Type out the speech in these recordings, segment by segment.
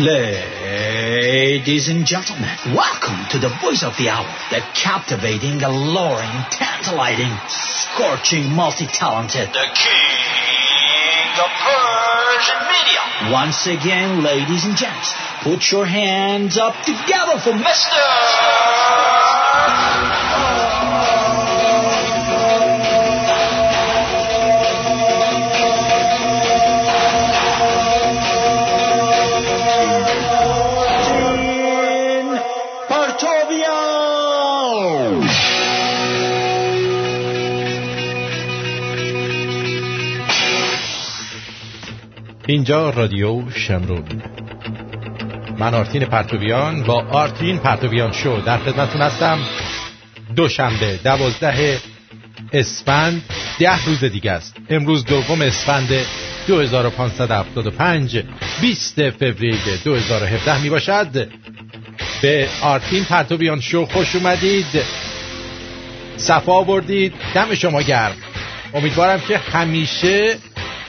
Ladies and gentlemen, welcome to the voice of the hour, the captivating, alluring, tantalizing, scorching, multi-talented, the king of Persian media. Once again, ladies and gents, put your hands up together for Mr. اینجا رادیو شمرون. من آرتین پرتویان با آرتین پرتویان شو در خدمتون هستم. دوشنبه دوازده اسفند ده روز دیگه است. امروز دوم اسفند 2575 20 فوریه 2017 می باشد به آرتین پرتویان شو خوش اومدید. صفا بردید دم شما گرم. امیدوارم که همیشه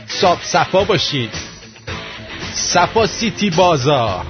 صاف صفا باشید. صفا سیتی بازار.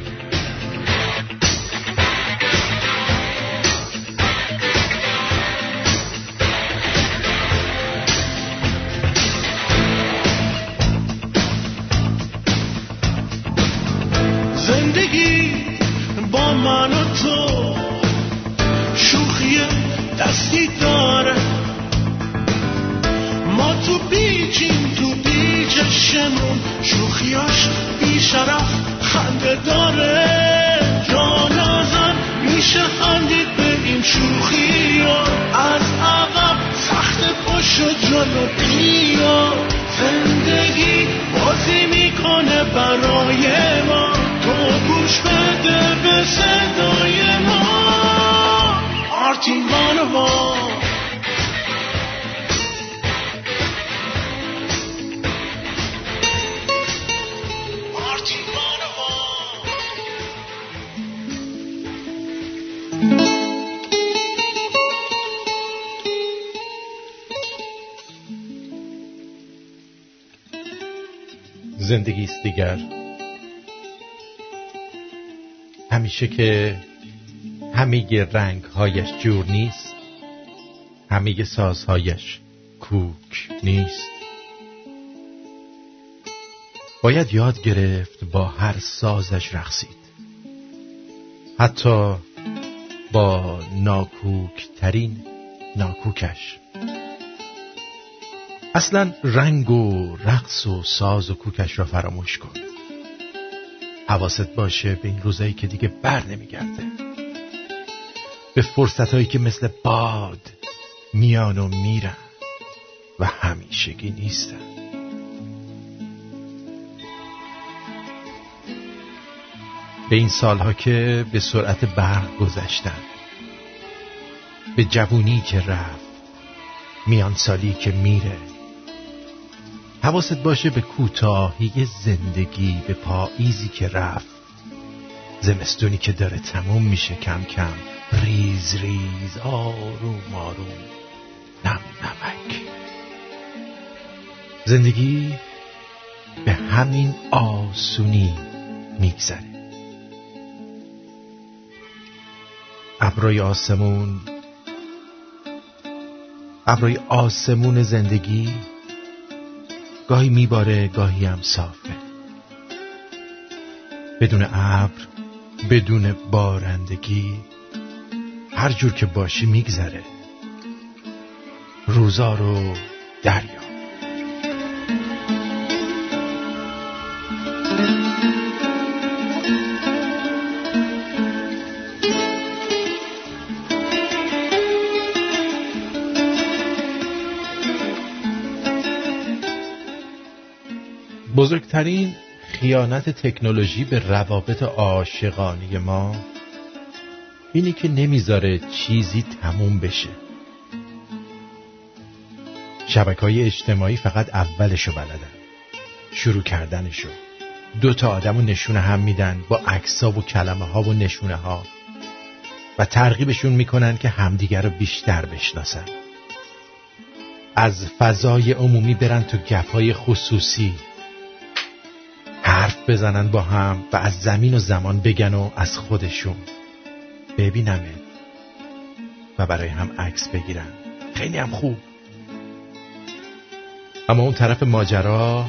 همیشه که همه رنگ هایش جور نیست همه سازهایش کوک نیست. باید یاد گرفت با هر سازش رقصید. حتی با ناکوک ترین ناکوکش. اصلا رنگ و رقص و ساز و کوکش را فراموش کن. حواست باشه به این روزایی که دیگه بر نمیگرده. به فرصتهایی که مثل باد میان و میرن و همیشگی نیستن. به این سالها که به سرعت برق گذشتن به جوونی که رفت میان سالی که میره حواست باشه به کوتاهی زندگی به پاییزی که رفت. زمستونی که داره تموم میشه کم کم. ریز ریز آروم آروم. نم نمک. زندگی به همین آسونی میگذره. ابرای آسمون ابرای آسمون زندگی گاهی میباره گاهی هم صافه. بدون ابر بدون بارندگی هر جور که باشی میگذره. روزا رو دریا. بزرگترین خیانت تکنولوژی به روابط عاشقانه ما اینی که نمی‌ذاره چیزی تموم بشه. شبکه های اجتماعی فقط اولشو بلدن شروع کردنشو. دو تا آدم و نشونه هم میدن با عکسا و کلمه ها و نشونه ها و ترغیبشون می‌کنن که همدیگر رو بیشتر بشناسن. از فضای عمومی برن تو گفهای خصوصی. بزنن با هم و از زمین و زمان بگن و از خودشون. ببینمه و برای هم عکس بگیرن. خیلی هم خوب. اما اون طرف ماجرا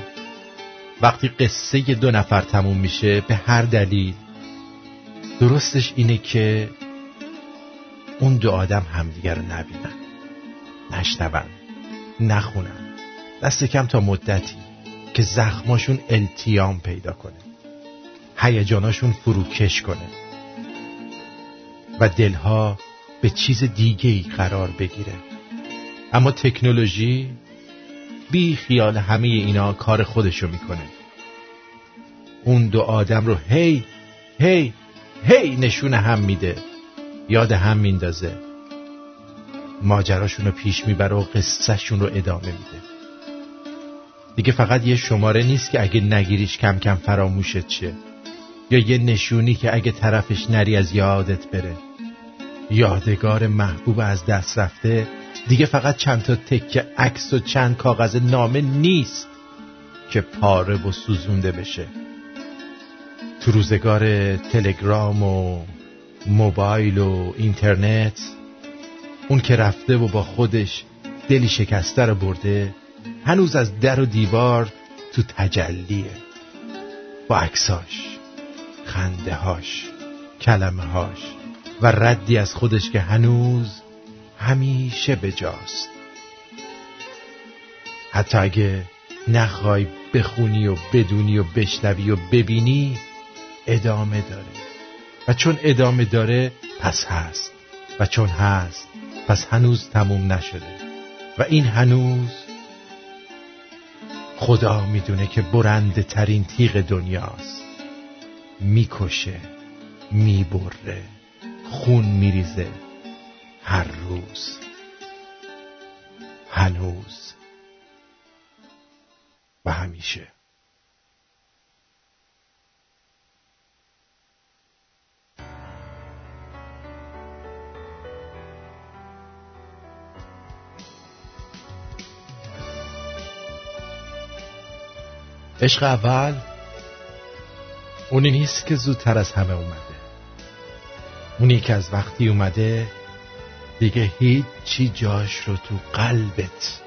وقتی قصه دو نفر تموم میشه به هر دلیل درستش اینه که اون دو آدم همدیگر رو نبینن. نشنون. نخونن. دست کم تا مدتی. که زخماشون التیام پیدا کنه. هیجاناشون فروکش کنه. و دلها به چیز دیگه ای قرار بگیره. اما تکنولوژی بی خیال همه اینا کار خودشو می‌کنه. اون دو آدم رو هی هی هی نشون هم میده. یاد هم میندازه. ماجراشون رو پیش می‌بره و قصهشون رو ادامه میده. دیگه فقط یه شماره نیست که اگه نگیریش کم کم فراموشت شه. یا یه نشونی که اگه طرفش نری از یادت بره. یادگار محبوب از دست رفته دیگه فقط چند تا تکه عکس و چند کاغذ نامه نیست که پاره و سوزونده بشه. تو روزگار تلگرام و موبایل و اینترنت اون که رفته و با خودش دلی شکسته رو برده هنوز از در و دیوار تو تجلیه. با عکساش خنده هاش کلمه هاش و ردی از خودش که هنوز همیشه بجاست. حتی اگه نخوای بخونی و بدونی و بشنوی و ببینی ادامه داره. و چون ادامه داره پس هست. و چون هست پس هنوز تموم نشده. و این هنوز خدا می‌دونه که برنده ترین تیغ دنیاست. می‌کشه می‌بره خون میریزه هر روز. هنوز و همیشه. عشق اول اونی نیست که زودتر از همه اومده. اونی که از وقتی اومده دیگه هیچی جاش رو تو قلبت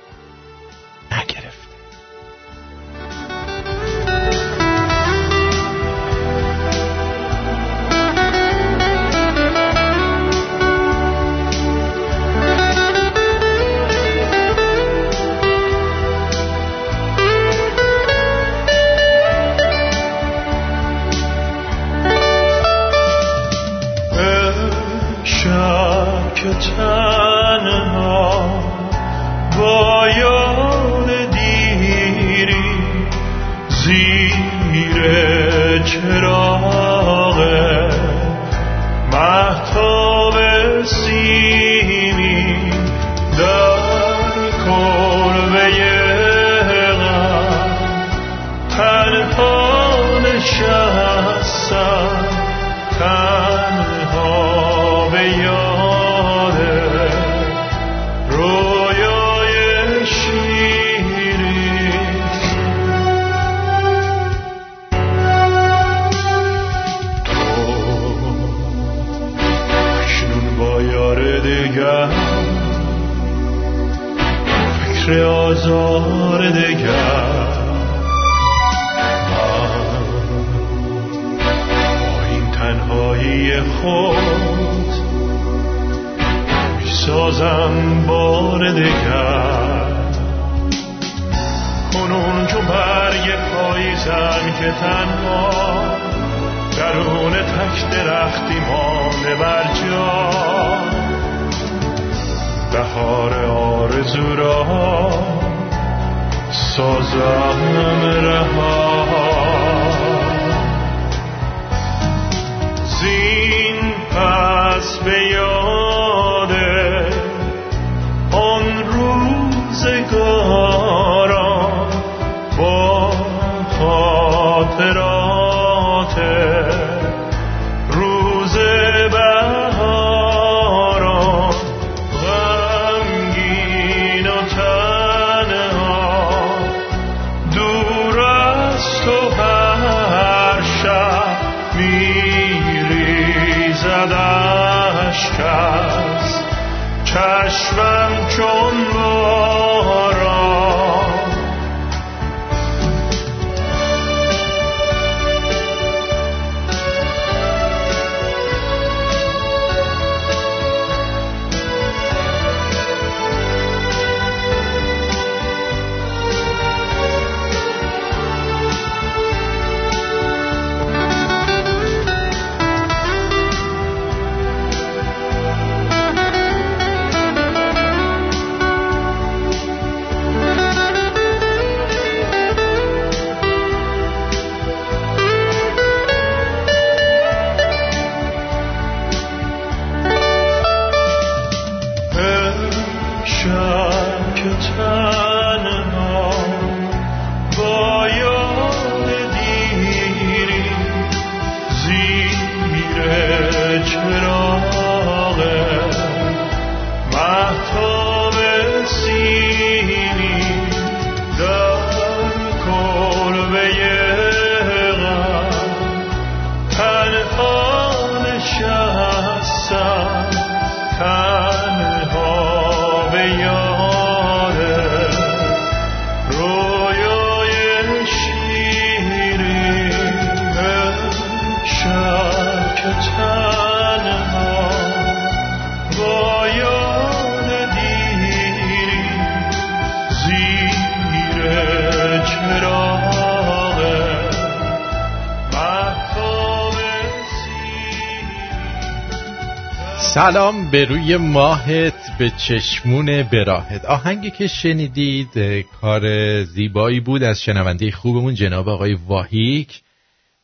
سلام به روی ماهت به چشمون براهت. آهنگی که شنیدید کار زیبایی بود از شنونده خوبمون جناب آقای واهیک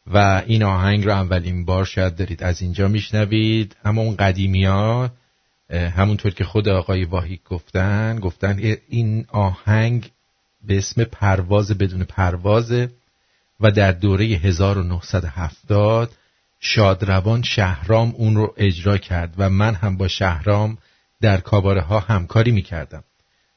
و این آهنگ رو اولین بار شاید دارید از اینجا میشنوید. اما اون قدیمی ها همونطور که خود آقای واهیک گفتن گفتن این آهنگ به اسم پرواز بدون پروازه و در دوره 1970 شادروان شهرام اون رو اجرا کرد و من هم با شهرام در کاباره ها همکاری می کردم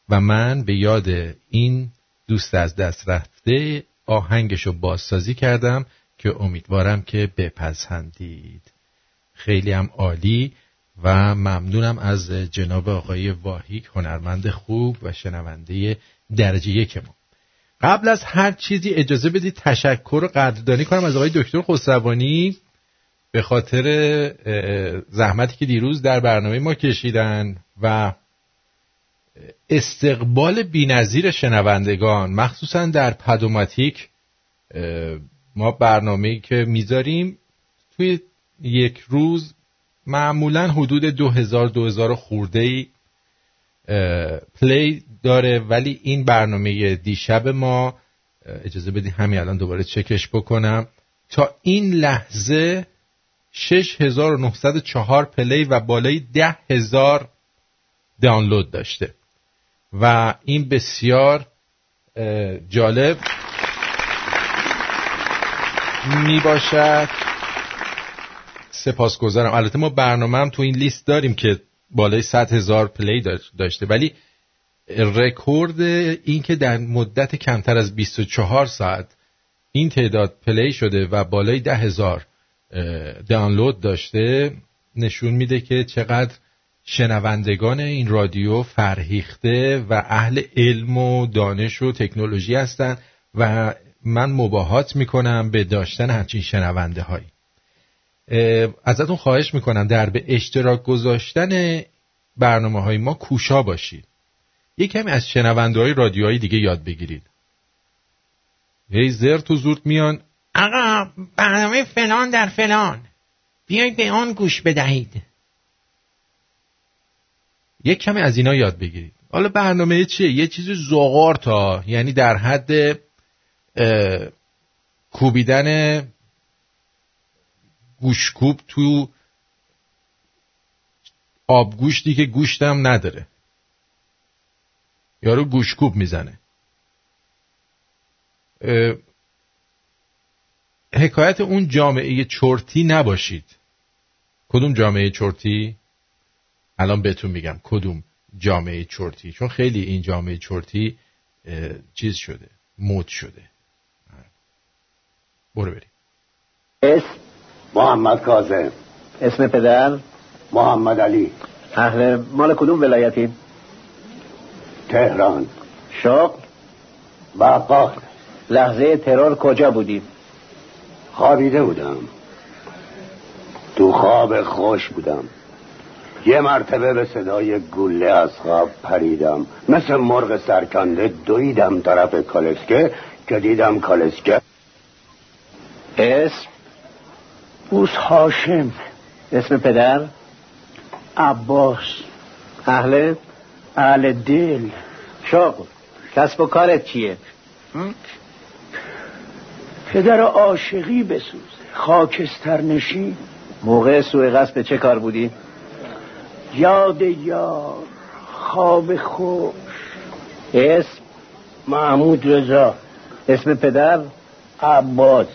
و من به یاد این دوست از دست رفته آهنگش رو بازسازی کردم که امیدوارم که بپسندید. خیلی هم عالی و ممنونم از جناب آقای واهیک هنرمند خوب و شنونده درجه یک ما. قبل از هر چیزی اجازه بدید تشکر و قدردانی کنم از آقای دکتر خسروانی. به خاطر زحمتی که دیروز در برنامه ما کشیدن و استقبال بینظیر شنوندگان مخصوصا در پدوماتیک ما برنامه که می‌ذاریم توی یک روز معمولا حدود دو هزار دو هزار خورده ای پلی داره ولی این برنامه دیشب ما اجازه بدید همین الان دوباره چکش بکنم. تا این لحظه 6904 پلی و بالای 10000 دانلود داشته. و این بسیار جالب می باشد سپاسگزارم. البته ما برنامه هم تو این لیست داریم که بالای 100 هزار پلی داشته. ولی رکورد این که در مدت کمتر از 24 ساعت این تعداد پلی شده و بالای ده هزار دانلود داشته نشون میده که چقدر شنوندگان این رادیو فرهیخته و اهل علم و دانش و تکنولوژی هستند و من مباهات می‌کنم به داشتن همچین شنونده هایی ازتون خواهش می‌کنم در به اشتراک گذاشتن برنامه های ما کوشا باشید. یک کمی از شنونده های رادیوهای دیگه یاد بگیرید. هی زرت و زورت میان. آقا برنامه فلان در فلان. بیایید به آن گوش بدهید. یک کمی از اینا یاد بگیرید. حالا برنامه چیه؟ یه چیزی زغار تا یعنی در حد کوبیدن گوشکوب تو آبگوشتی که گوشتم نداره. یارو گوشکوب می‌زنه. حکایت اون جامعه چرتی نباشید. کدوم جامعه چرتی؟ الان بهتون میگم کدوم جامعه چرتی. چون خیلی این جامعه چرتی چیز شده مد شده. برو بریم. اسم محمد کازم اسم پدر؟ محمد علی. اهل مال کدوم ولایتی؟ تهران. شغل؟ بقال لحظه ترور کجا بودی خوابیده بودم. تو خواب خوش بودم. یه مرتبه به صدای گله از خواب پریدم. مثل مرغ سرکنده دویدم طرف کالسکه که دیدم کالسکه. اسم؟ بوس هاشم. اسم پدر؟ عباس. اهل؟ اهل دل. شغل. کسب و کارت چیه؟ پدر عاشقی بسوزه. خاکستر نشین. موقع سوء قصد به چه کار بودی؟ یاد یار خواب خوش. اسم؟ محمود رضا. اسم پدر؟ عباس.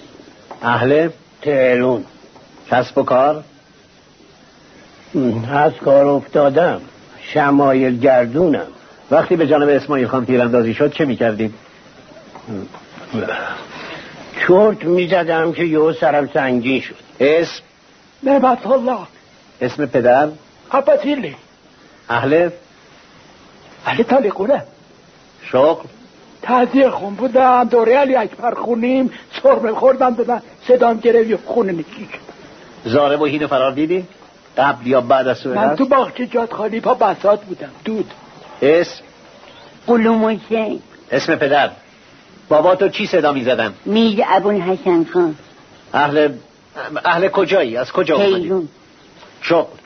اهل؟ تهرون کسب و کار؟ از کار افتادم. شمایل گردونم. وقتی به جانب اسماعیل خان تیراندازی شد چه می‌کردی؟ چرت می‌زدم که یه سرم سنگین شد. اسم؟ نعمت الله. اسم پدر؟ عباسیلی اهل؟ اهل تالیقونه شغل؟ تعذیه خون بودم دوره علی اکبر خونیم سرمه خوردم به من صدام گرفت یه خونه نکی زاره و هین فرار دیدی؟ قبل یا بعد از من؟ تو باغچه جاد خالی پا بسات بودم دود. اسم؟ قلوم حسین. اسم پدر؟ بابا تو چی صدا می‌زدن؟ میر ابوالحسن خان اهل اهل کجایی؟ از کجا اومدی؟ شغل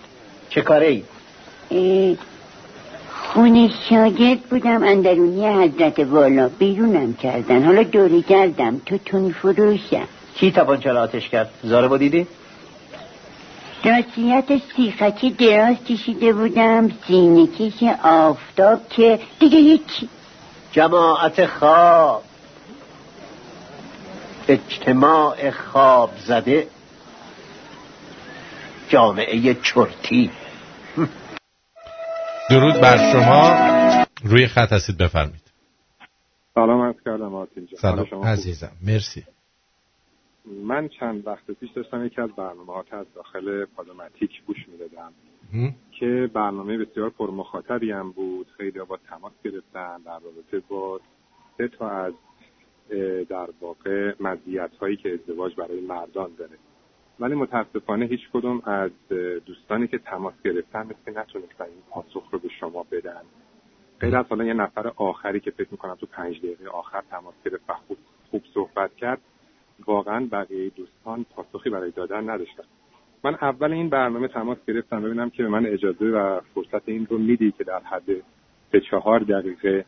چه کاره ای؟ اه، خونه شاگرد بودم اندرونی حضرت والا بیرونم کردن حالا دوری گردم تو تون فروشم کی تپانچه آتش کرد؟ زاره با دیدی؟ راستیت سیخکی دراز کشیده بودم سینه کش آفتاب که دیگه هیچی جماعت خواب اجتماع خواب زده. جامعه چرتی. درود بر شما. روی خط هستید بفرمید سلام عرض کردم حال سلام. شما خوب؟ عزیزم مرسی. من چند وقت پیش داشتم یکی از برنامه ها از داخل پادوماتیک گوش می‌دادم؟ که برنامه بسیار پرمخاطبی هم بود. خیلی با تماس گرفتن در رابطه با سه تا از در واقع مزیت هایی که ازدواج برای مردان داره. ولی متاسفانه هیچ کدوم از دوستانی که تماس گرفتن مثل نتونستن این پاسخ رو به شما بدن. غیر از حالا یه نفر آخری که فکر می‌کنم تو پنج دقیقه آخر تماس گرفت و خوب, خوب صحبت کرد واقعا بقیه دوستان پاسخی برای دادن نداشتن. من اول این برنامه تماس گرفتم ببینم که به من اجازه و فرصت این رو میدی که در حد به چهار دقیقه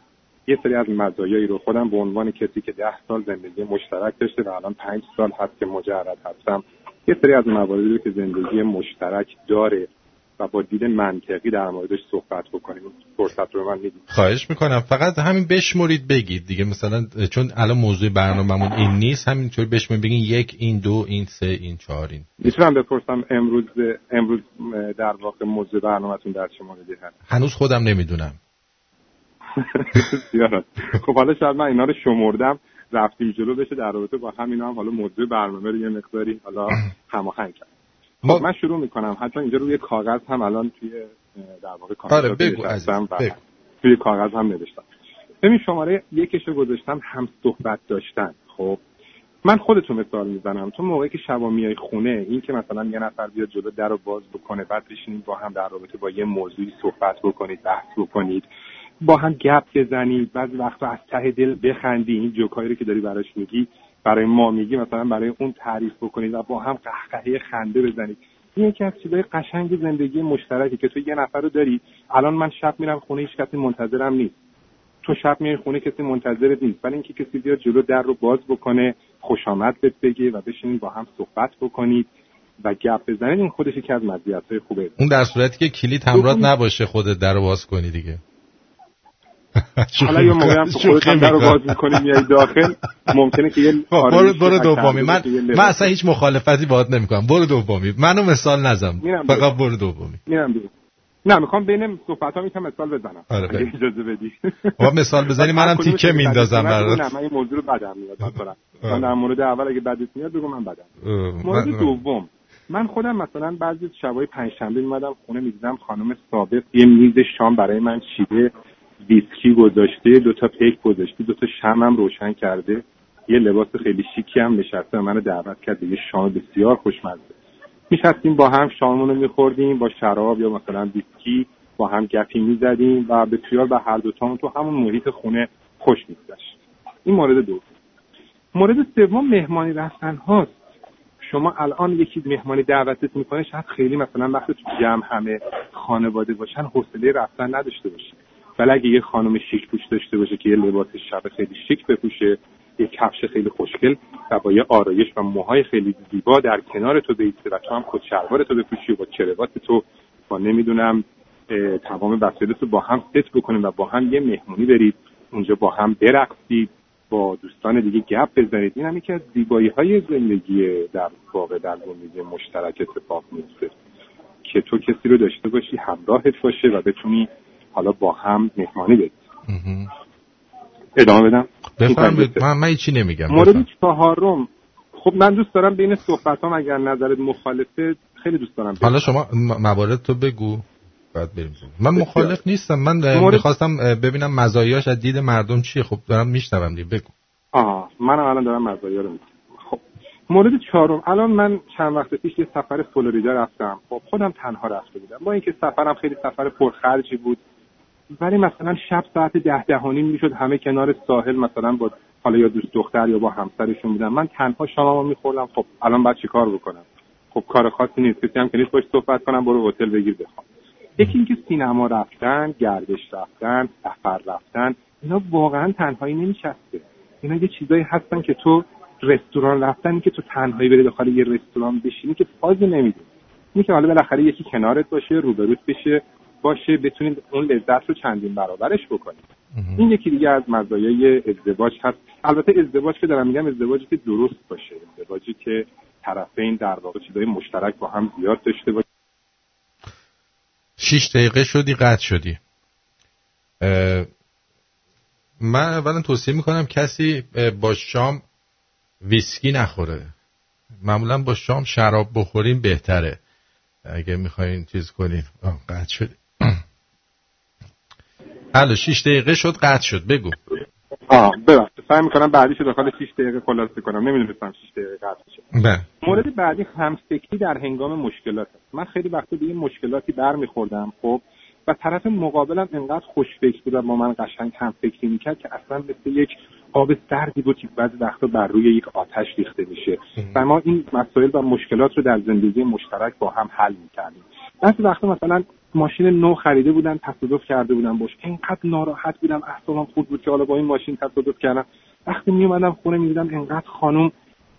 یه سری از مزایایی رو خودم به عنوان کسی که ده سال زندگی مشترک داشته و الان پنج سال هست که مجرد هستم یه سری از مواردی رو که زندگی مشترک داره و با دید منطقی در موردش صحبت بکنیم. فرصت رو من می‌دید. خواهش می‌کنم. فقط همین بشمرید بگید دیگه. مثلا چون الان موضوع برنامهمون این نیست همینطور بشمرید بگین یک این دو این سه این چهار این. می‌تونم بپرسم امروز امروز در واقع موضوع برنامهتون در چه موردی هست؟ هنوز خودم نمی‌دونم. خب حالا شاید من اینا رو شمردم رفتیم جلو بشه در رابطه با همینا هم حالا موضوع برنامه رو یه مقداری حالا هماهنگ کرد. خب من شروع می‌کنم. حتی اینجا روی کاغذ هم الان توی در واقع آره بگو و بگو. توی کاغذ هم نوشتم. ببین شماره یکش رو گذاشتم هم صحبت داشتن. خب من خودتو مثال می‌زنم. تو موقعی که شبا میای خونه این که مثلا یه نفر بیاد جلو در رو باز بکنه بعد بشینید با هم در رابطه با یه موضوعی صحبت بکنید بحث بکنید با هم گپ بزنید بعضی وقتا از ته دل بخندی. این جوکایی رو که داری براش میگی برای ما میگی مثلا برای اون تعریف بکنید و با هم قهقهه خنده بزنید این یکی از چیزای قشنگ زندگی مشترکی که تو یه نفر رو داری الان من شب میرم خونه هیچ کسی منتظرم نیست. تو شب میای خونه کسی منتظرت نیست. ولی اینکه کسی بیاد جلو در رو باز بکنه خوش آمد بهت بگه و بشینید با هم صحبت بکنید و گپ بزنید این خودش یکی از مزیت‌های خوبه. اون در صورتی که کلید همراه نباشه خودت در رو باز کنی دیگه. حالا یه موقع هم خودت هم در رو باز می‌کنی. میای داخل ممکنه که یه خب آره، برو برو دومی. من. من اصلا هیچ مخالفتی باهات نمی‌کنم. برو دومی. منو مثال نزن. فقط برو دومی. میرم نه می‌خوام بین صحبت ها می‌تونم مثال بزنم. آره،. اجازه بدی. با مثال بزنی منم تیکه میندازم برات. نه من این موضوع رو بدم میاد مثلا. آره. من در مورد اول اگه بدت میاد بگو من بدم. مورد دوم. من خودم مثلا بعضی شبای پنجشنبه میمدم خونه می‌دیدم خانم ثابت یه میز شام برای من چیده. ویسکی گذاشته دو تا پیک گذاشته دو تا شمم روشن کرده. یه لباس خیلی شیکی هم نشسته منو دعوت کرد. به یه شام بسیار خوشمزه. میشستیم با هم شاممون رو میخوردیم با شراب یا مثلا ویسکی با هم گپی می‌زدیم و به تویال و هر دوتامون تو همون محیط خونه خوش میگذشت. این مورد دوم مورد سوم مهمانی رفتن هاست. شما الان یکی مهمانی دعوتت می‌کنه شاید خیلی مثلا وقت تو جمع همه خانواده باشن حوصله رفتن نداشته باشی ولی اگه یه خانم شیک پوش داشته باشه که یه لباس شب خیلی شیک بپوشه یه کفش خیلی خوشگل و با یه آرایش و موهای خیلی زیبا در کنار تو بیسته و تو هم خود شلوار تو بپوشی و با کروات تو با نمی‌دونم تمام وسایل تو با هم ست بکنیم و با هم یه مهمونی برید اونجا با هم برقصید با دوستان دیگه گپ بزنید. این هم یکی از زیبایی های زندگی در واقع در زندگی مشترک اتفاق میفته که تو کسی رو داشته باشی همراهت باشه و بتونی حالا با هم مهمانی مهم. ادامه بدم؟ بفرمایید. من من هیچی نمیگم. مورد. چهارم. خب من دوست دارم بین صحبت هم اگر نظرت مخالفه خیلی دوست دارم حالا شما موارد تو بگو. بعد بریم. من. مخالف نیستم. من مورد- می‌خواستم ببینم مزایاش از دید مردم چیه. خب دارم میشنوم دیگه. بگو. آها منم الان دارم مزایا رو میگم خب مورد چهارم. الان من چند وقت پیش یه سفر فلوریدا رفتم. خب خودم تنها رفته بودم. با اینکه سفرم خیلی سفر پرخرجی بود ولی مثلا شب ساعت ده ده و نیم می‌شد همه کنار ساحل مثلا با حالا یا دوست دختر یا با همسرشون بودن. من تنها شاممو میخوردم. خب الان باید چیکار بکنم؟ خب کار خاصی نیست. کسی هم که نیست باش صحبت کنم برو هتل بگیر بخوام یکی اینکه سینما رفتن گردش رفتن سفر رفتن اینا واقعا تنهایی نمیچسبه اینا یه چیزایی هستن که تو رستوران رفتن که تو تنهایی بری داخل یه رستوران بشینی که فازی نمیده. اینه که حالا بالاخره یکی کنارت باشه روبروت بشه باشه بتونید اون لذت رو چندین برابرش بکنید. این یکی دیگه از مزایای ازدواج هست. البته ازدواج که دارم میگم ازدواجی که درست باشه. ازدواجی که طرفین در واقع چیزای مشترک با هم زیاد داشته باشه. شیش دقیقه شدی قطع شدی. من اولا توصیه می‌کنم کسی با شام ویسکی نخوره. معمولا با شام شراب بخوریم بهتره. اگه می‌خواین چیز کنین. آه، قطع شدی. الو شیش دقیقه شد قطع شد. بگو. آه ببخشید. سعی می‌کنم بعدیش رو داخل 6 دقیقه خلاصه کنم. نمی‌دونستم 6 دقیقه قطع بشه بله. مورد بعدی همفکری در هنگام مشکلات هست من خیلی وقتا به یه مشکلاتی برمیخوردم خب؟ و طرف مقابلم انقدر خوشفکر بود و با من قشنگ همفکری می‌کرد که اصلا مثل یک آب سردی بود که بعضی وقتا بر روی یک آتش ریخته میشه. و ما این مسائل و مشکلات رو در زندگی مشترک با هم حل می‌کردیم. بعضی وقتا مثلا ماشین نو خریده بودن تصادف کرده بودن. باش انقدر ناراحت بودم. اعصابم خود بود که حالا با این ماشین تصادف کردم. وقتی میومدم خونه می‌دیدم انقدر خانم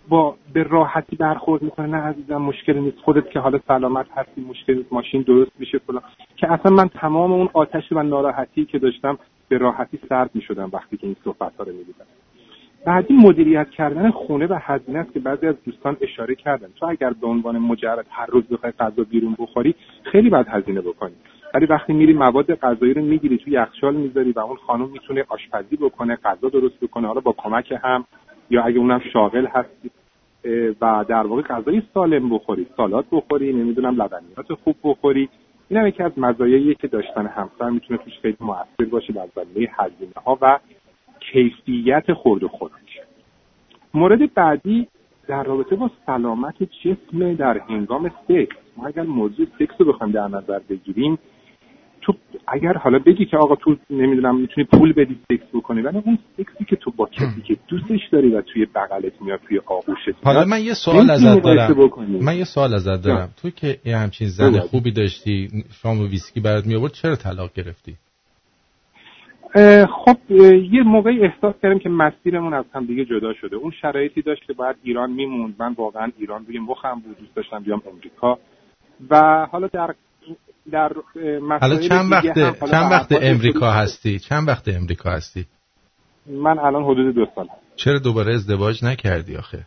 با به راحتی برخورد می‌کنه. نه عزیزم مشکلی نیست. خودت که حالا سلامت هستی مشکلی نیست ماشین درست میشه فلان. که اصلا من تمام اون آتش و ناراحتی که داشتم به راحتی سرد می‌شدم وقتی که این صحبت ها رو می‌دیدم. بعدی مدیریت کردن خونه و هزینه است که بعضی از دوستان اشاره کردن. تو اگر به عنوان مجرد هر روز بخوای غذا بیرون بخوری خیلی باید هزینه بکنی. ولی وقتی میری مواد غذایی رو می‌گیری تو یخچال می‌ذاری و اون خانم می‌تونه آشپزی بکنه غذا درست بکنه حالا با کمک هم. یا اگه اونم شاغل هستی و در واقع غذای سالم بخوری سالاد بخوری نمی‌دونم لبنیات خوب بخوری این هم یکی از مزایاییه که داشتن همسر می‌تونه توش خیلی موثر باشه در زمینه هزینه ها و کیفیت خورد و خوراک. مورد بعدی در رابطه با سلامت جسم در هنگام سکس ما اگر موضوع سکس رو بخوایم در نظر بگیریم تو اگر حالا بگی که آقا تو نمی‌دونم می‌تونی پول بدی سکس بکنی ولی اون سکسی که تو با کسی که دوستش داری و توی بغلت میاد توی آغوشت حالا من یه سوال ازت دارم. من یه سوال ازت دارم. تو که یه همچین زن. خوبی داشتی شام و ویسکی برات می آورد چرا طلاق گرفتی؟ خب یه موقعی احساس کردم که مسیرمون از هم دیگه جدا شده. اون شرایطی داشت که باید ایران میموند. من واقعا ایران روی مخم بود دوست داشتم بیام امریکا و حالا در در حالا چند وقت چند وقت امریکا هستی؟ چند وقت امریکا هستی؟ من الان حدود دو سال. چرا دوباره ازدواج نکردی آخه؟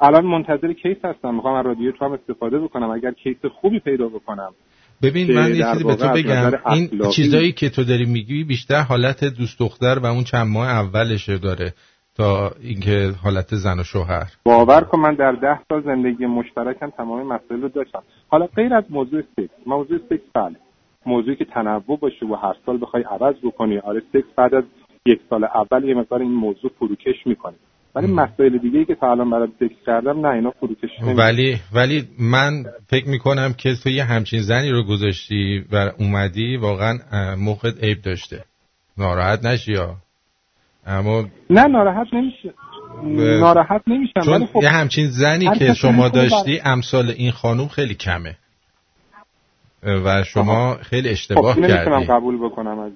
الان منتظر case هستم. می‌خوام از رادیو تو هم استفاده بکنم. اگر case خوبی پیدا بکنم ببین من یه چیزی به تو بگم. این چیزایی که تو داری میگی بیشتر حالت دوست دختر و اون چند ماه اولشه داره تا اینکه حالت زن و شوهر. باور کن من در ده سال زندگی مشترکم تمام مسائل رو داشتم. حالا غیر از موضوع سکس موضوع سکس بله. موضوعی که تنوع باشه و هر سال بخوای عوض بکنی آره سکس بعد از یک سال اول یه مقدار این موضوع فروکش می‌کنه ولی مسائل دیگه ای که تا الان برات ذکر کردم نه اینا فروکش نمی‌کنه ولی ولی من فکر می‌کنم که تو یه همچین زنی رو گذاشتی و اومدی واقعا مخت عیب داشته. ناراحت نشی یا؟ اما نه ناراحت نمیشه ناراحت نمیشم چون خب یه همچین زنی که شما داشتی امثال این خانوم خیلی کمه. و شما خیلی خب اشتباه نمی‌تونم کردی. قبول بکنم از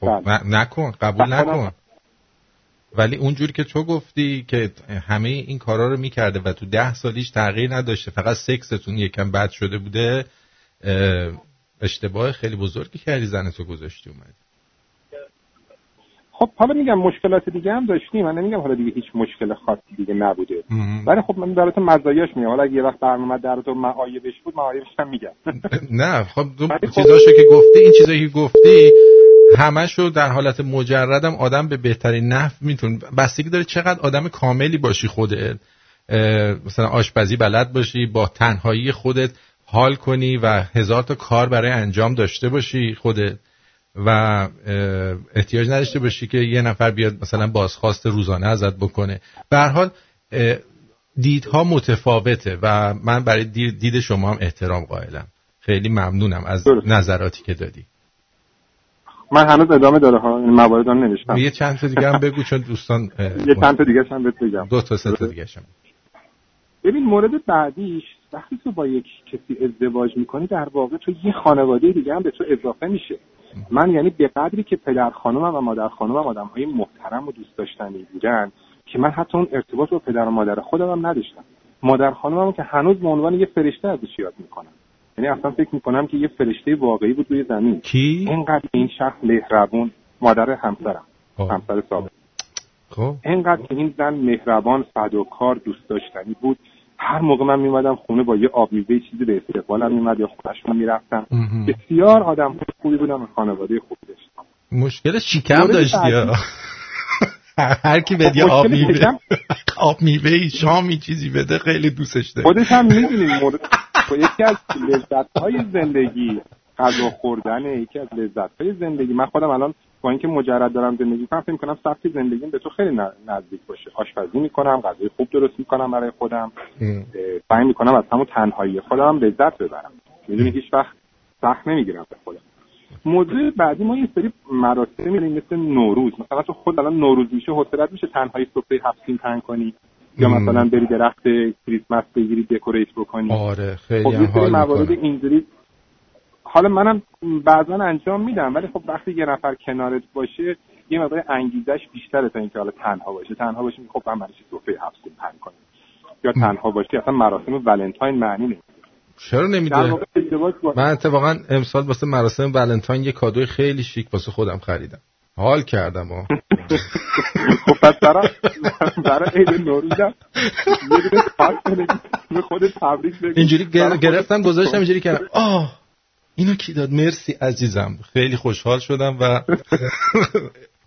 خب، بله. نکن قبول. نکن. ولی اونجوری که تو گفتی که همه این کارا رو می‌کرده و تو ده سالیش تغییر نداشته فقط سکستون یکم بد شده بوده اه، اشتباه خیلی بزرگی کردی زن تو گذاشتی اومد خب حالا میگم مشکلات دیگه هم داشتیم. من نمیگم حالا دیگه هیچ مشکل خاصی دیگه نبوده. ولی خب من برات مزایاش میگم. حالا اگه یه وقت برنامه در تو معایبش بود معایبش هم میگم. نه خب ولی خب- چیزاشو که گفتی این چیزایی که گفتی همشو در حالت مجردم آدم به بهترین نحو میتون بستگی داره چقدر آدم کاملی باشی خودت. مثلا آشپزی بلد باشی با تنهایی خودت حال کنی و هزار تا کار برای انجام داشته باشی خودت. و احتیاج نداشته باشی که یه نفر بیاد مثلا بازخواست روزانه ازت بکنه. به حال دیدها متفاوته و من برای دید شما هم احترام قائلم. خیلی ممنونم از درست. نظراتی که دادی. من هنوز ادامه داره ها این موارد رو نوشتم. یه چند تا دیگه هم بگو چون دوستان یه چند تا دیگه هم بهت بگم. دو تا سه تا دیگه هم. ببین مورد بعدیش وقتی تو با یک کسی ازدواج می‌کنی در واقع تو یه خانواده دیگه هم به تو اضافه میشه. من یعنی به قدری که پدر خانومم و مادر خانومم آدم های محترم و دوست داشتنی بودن که من حتی اون ارتباط با پدر و مادر خودم هم نداشتم. مادر خانومم که هنوز به عنوان یه فرشته ازش یاد می‌کنم. یعنی اصلا فکر می‌کنم که یه فرشته واقعی بود روی زمین. کی؟ اینقدر این شخص مهربون مادر همسرم آه. همسر سابق خب. اینقدر که این زن مهربان فداکار دوست داشتنی بود. هر موقع من میمدم خونه با یه آب میوه چیزی به استقبالم میمد یا خونهشون می‌رفتم. بسیار آدم خوبی بودم و خانواده خوبی داشتم مشکل شکم داشتی. هر کی بده آب میوه آب میوه شامی چیزی بده خیلی دوستش داره خودش هم می‌دونیم مورد یکی از لذت های زندگی غذا خوردن یکی از لذت های زندگی. من خودم الان با اینکه مجرد دارم زندگی می‌کنم فکر می‌کنم سبک زندگیم به تو خیلی نزدیک باشه. آشپزی می‌کنم غذای خوب درست می‌کنم برای خودم. سعی می‌کنم از همون تنهایی خودم لذت ببرم. می‌دونی هیچ وقت سخت نمی‌گیرم به خودم. موضوع بعدی ما یه سری مراسم میریم مثل نوروز. مثلا تو خود الان نوروز میشه حوصلت میشه تنهایی سفره هفت سین تنگ کنی. یا. مثلا بری درخت کریسمس بگیری دکوریت بکنی. آره خیلی خب یه سری موارد اینجوری حالا منم بعضا انجام میدم ولی خب وقتی یه نفر کنارت باشه یه مقدار انگیزش بیشتره تا اینکه حالا تنها باشه. تنها باشه خب من برای سفره هفت سین تنگ کنم؟ یا تنها باشی اصلا مراسم ولنتاین معنی نمیده. چرا نمیده؟ من اتفاقا امسال واسه مراسم ولنتاین یه کادوی خیلی شیک واسه خودم خریدم. حال کردم ها خب پس برای برای عید نوروزم. یه دونه به خودت تبریک بگو. اینجوری گرفتم گذاشتم اینجوری کردم. آه. اینو کی داد؟ مرسی عزیزم. خیلی خوشحال شدم و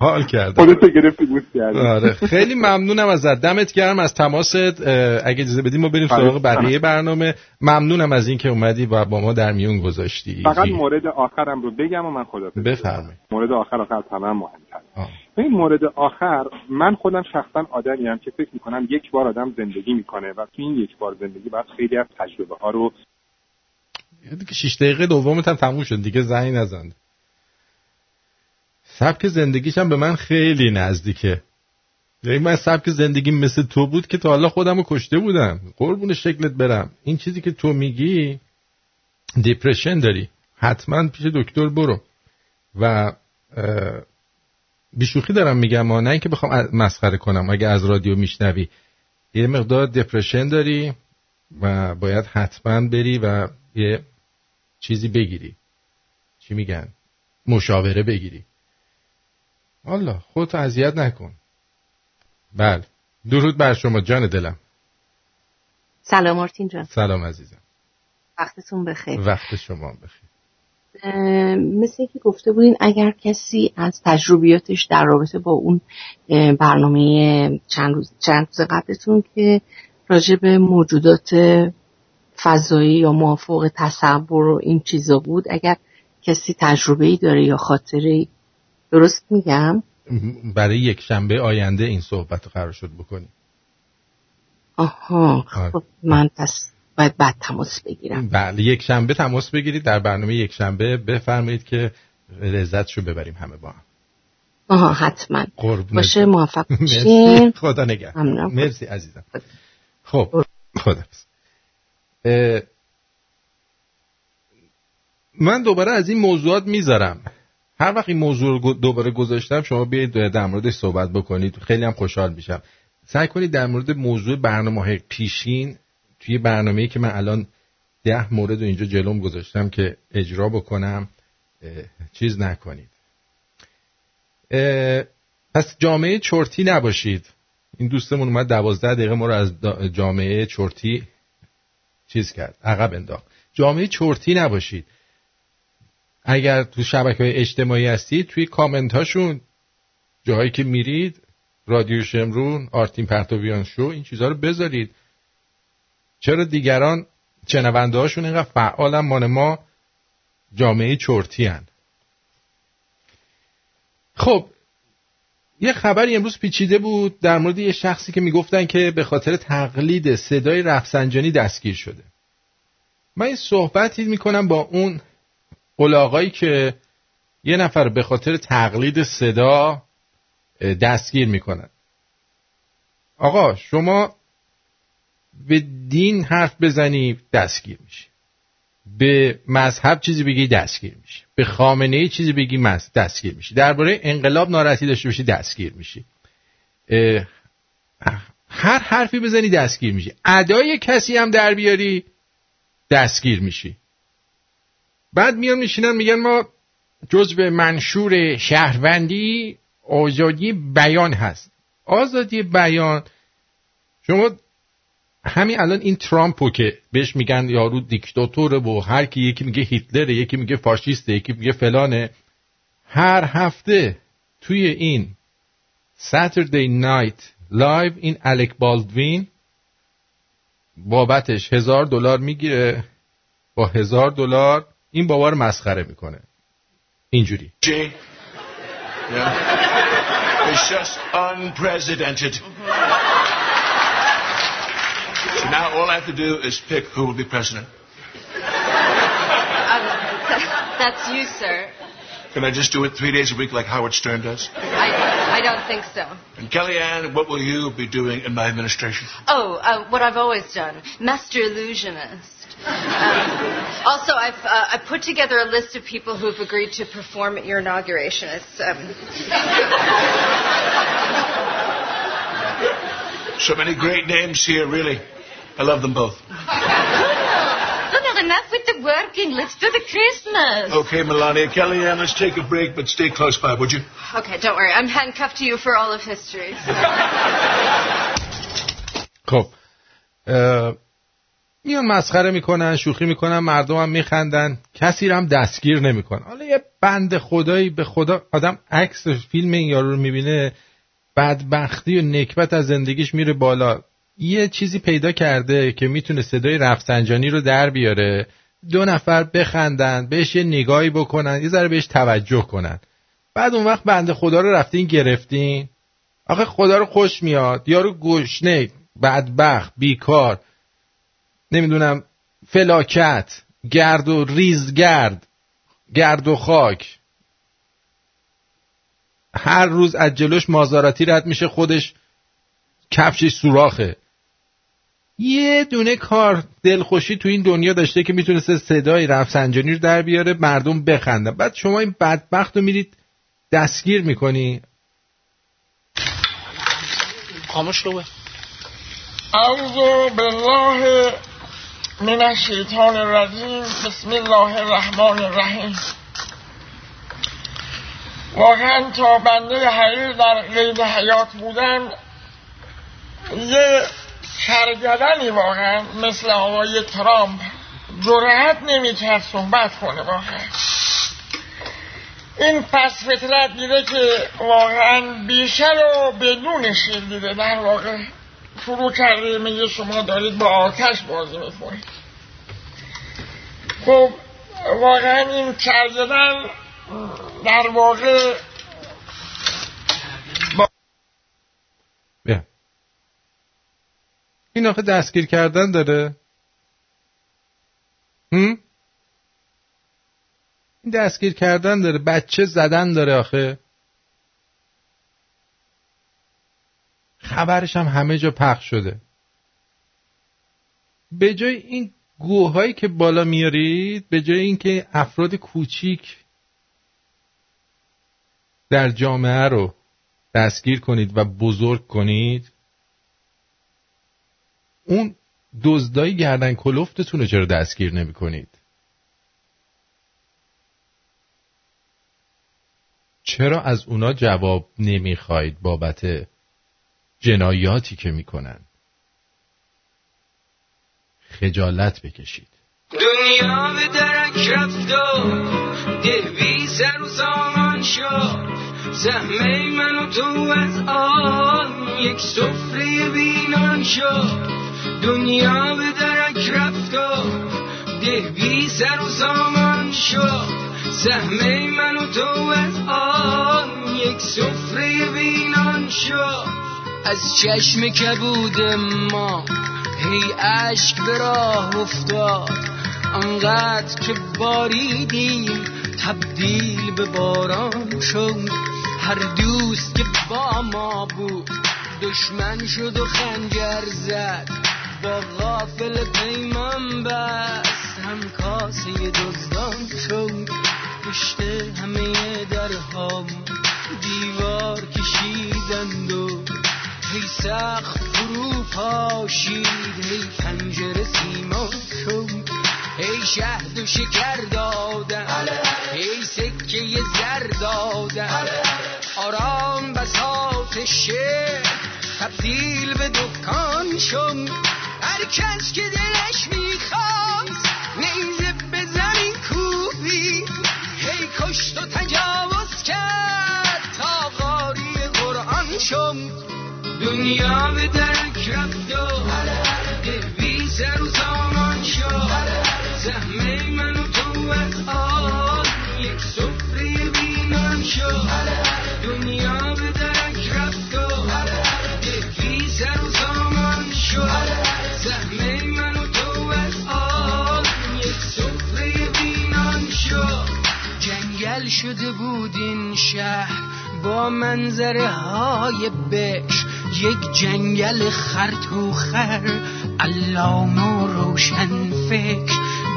حال کردم. خودت گرفتی آره. خیلی ممنونم ازت دمت گرم از تماست. اگه اجازه بدیم ما بریم سراغ بله. بقیه برنامه. ممنونم از اینکه اومدی و با ما در میون گذاشتی. فقط مورد آخرم رو بگم و من خدا بفرمایید. مورد آخر آخر از هم مهمتر. این مورد آخر من خودم شخصا آدمی هم که فکر می‌کنم یک بار آدم زندگی می‌کنه و تو این یک بار زندگی باید خیلی از تجربه ها رو دیگه شیش دقیقه دومت هم تموم شد دیگه زنگ نزن. سبک زندگیشم به من خیلی نزدیکه. یعنی من سبک زندگی مثل تو بود که تا حالا خودم رو کشته بودم. قربون شکلت برم. این چیزی که تو میگی دیپرشن داری. حتما پیش دکتر برو. و بیشوخی دارم میگم ما نه اینکه بخوام مسخره کنم. اگه از رادیو میشنوی. یه مقدار دپرشن داری و باید حتما بری و یه چیزی بگیری. چی میگن؟ مشاوره بگیری. الله خودتو اذیت نکن. بله. درود بر شما جان دلم. سلام مارتین جان. سلام عزیزم. وقتتون بخیر. وقت شما بخیر. مثل که گفته بودین اگر کسی از تجربیاتش در رابطه با اون برنامه چند روز, چند روز قبلتون که راجع به موجودات فضایی یا موافق تصور و این چیزا بود اگر کسی تجربه ای داره یا خاطره درست میگم؟ برای یک شنبه آینده این صحبت رو قرار شد بکنیم. آها. آره. خب من پس باید بعد تماس بگیرم. بله یک شنبه تماس بگیرید. در برنامه یک شنبه بفرمایید که لذتشو رو ببریم همه با هم. آها حتما. باشه موفق باشین. خدا نگه. مرسی عزیزم. خب خدا من دوباره از این موضوعات می‌ذارم. هر وقت این موضوع دوباره گذاشتم شما بیاید در موردش صحبت بکنید. خیلی هم خوشحال میشم. سعی کنید در مورد موضوع برنامه های پیشین توی برنامه‌ای که من الان ده مورد رو اینجا جلوم گذاشتم که اجرا بکنم چیز نکنید. پس جامعه چرتی نباشید. این دوستمون اومد دوازده دقیقه ما رو از جامعه چرتی چیز کرد عقب انداخت. جامعه چرتی نباشید. اگر تو شبکه های اجتماعی هستید توی کامنت هاشون جاهایی که میرید رادیو شمرون آرتین پرتویان شو این چیزها رو بذارید. چرا دیگران شنونده هاشون اینقدر فعالن؟ مان ما جامعه چرتی هن. خب یه خبری امروز پیچیده بود در مورد یه شخصی که می‌گفتن که به خاطر تقلید صدای رفسنجانی دستگیر شده. من این صحبتی می‌کنم با اون قلاقایی که یه نفر به خاطر تقلید صدا دستگیر می‌کنن. آقا شما به دین حرف بزنی دستگیر میشی. به مذهب چیزی بگی دستگیر میشی. به خامنه ای چیزی بگی دستگیر میشی. درباره انقلاب ناراحتی داشته باشی دستگیر میشی. هر حرفی بزنی دستگیر میشی. ادای کسی هم در بیاری دستگیر میشی. بعد میان میشینن میگن ما جزء منشور شهروندی آزادی بیان هست. آزادی بیان شما همین الان این ترامپو که بهش میگن یارو دیکتاتوره و هر کی یکی میگه هیتلره یکی میگه فاشیسته یکی میگه فلانه هر هفته توی این Saturday Night Live این الک بالدوین بابتش هزار دلار می‌گیره با هزار دلار این بابا رو مسخره می‌کنه اینجوری? Yeah? It's just unprecedented. Now all I have to do is pick who will be president. That's you, sir. Can I just do it three days a week like Howard Stern does? I, I don't think so. And Kellyanne, what will you be doing in my administration? Oh, uh, what I've always done, master illusionist. Um, also, I've uh, I put together a list of people who've agreed to perform at your inauguration. It's um, So many great names here, really. I love them both. no, enough with the working. Let's do the Christmas. Okay, Melania. Kellyanne, let's take a break, but stay close by, would you? Okay, don't worry. I'm handcuffed to you for all of history. خب اه، میان مسخره می‌کنن شوخی می‌کنن مردم هم میخندن کسی رو هم دستگیر نمی‌کنن حالا یه بند خدایی به خدا آدم عکس فیلم این یارو رو می‌بینه بدبختی و نکبت از زندگیش میره بالا یه چیزی پیدا کرده که می‌تونه صدای رفسنجانی رو در بیاره. دو نفر بخندن بهش یه نگاهی بکنن یه ذره بهش توجه کنن. بعد اون وقت بنده خدا رو رفتین گرفتین. آخه خدا رو خوش میاد. یارو گشنه بدبخت بیکار. نمی‌دونم فلاکت گرد و ریزگرد گرد و خاک. هر روز از جلوش مازاراتی رد میشه خودش کفشش سوراخه. یه دونه کار دلخوشی تو این دنیا داشته که می‌تونسته صدای رفسنجانی رو در بیاره مردم بخندن. بعد شما این بدبخت رو میرید دستگیر می‌کنی. خاموش رو اعوذ بالله من الشیطان الرجیم. بسم الله الرحمن الرحیم. واقعا تا بنده حقیق در قید حیات بودم یه سرگدنی واقعا مثل آقای ترامپ جرأت نمی‌کرد صحبت کنه واقعا. این پس فطرت دیده که واقعا بیشتر و بدون شیر دیده در واقع شروع کرده میگه شما دارید با آتش بازی می‌کنید. خب واقعا این کردن در واقع این آخه دستگیر کردن داره. هم؟ این دستگیر کردن داره. بچه زدن داره آخه. خبرش هم همه جا پخش شده. به جای این گوهایی که بالا میارید به جای اینکه افراد کوچیک در جامعه رو دستگیر کنید و بزرگ کنید اون دزدای گردن کلفتتون رو چرا دستگیر نمی کنید چرا از اونا جواب نمی‌خواید بابت جنایاتی که می‌کنن؟ خجالت بکشید. دنیا به درک رفت و ده بی سر و سامان شد. زهمه من و تو از آن یک سفره بینان شد. دنیا به درک رفت و ده بی سر و سامان شد. زهمه من و تو از آن یک سفره بینان شد. از چشم کبود ما هی اشک به راه افتاد. انقدر که باریدیم تبدیل به باران شد. هر دوست که با ما بود دشمن شد و خنجر زد. با غافل پیمان بست. هم کاسه دزدان شد پشت همه درهام دیوار کشیدند و هی سخت فرو پاشید. هی پنجره سیما شد هی شهد و شکر دادن. هی سکه زر دادن. آرام بساط شعر تبدیل به دکان شد هر کس که دلش می‌خواست نیزه بزنی کوبی هی کشت و تجاوز کرد تا قاری قرآن شد دنیا به درک رفت و شده بود این شهر با منظره های بش یک جنگل خر تو خر علام و روشن فکر.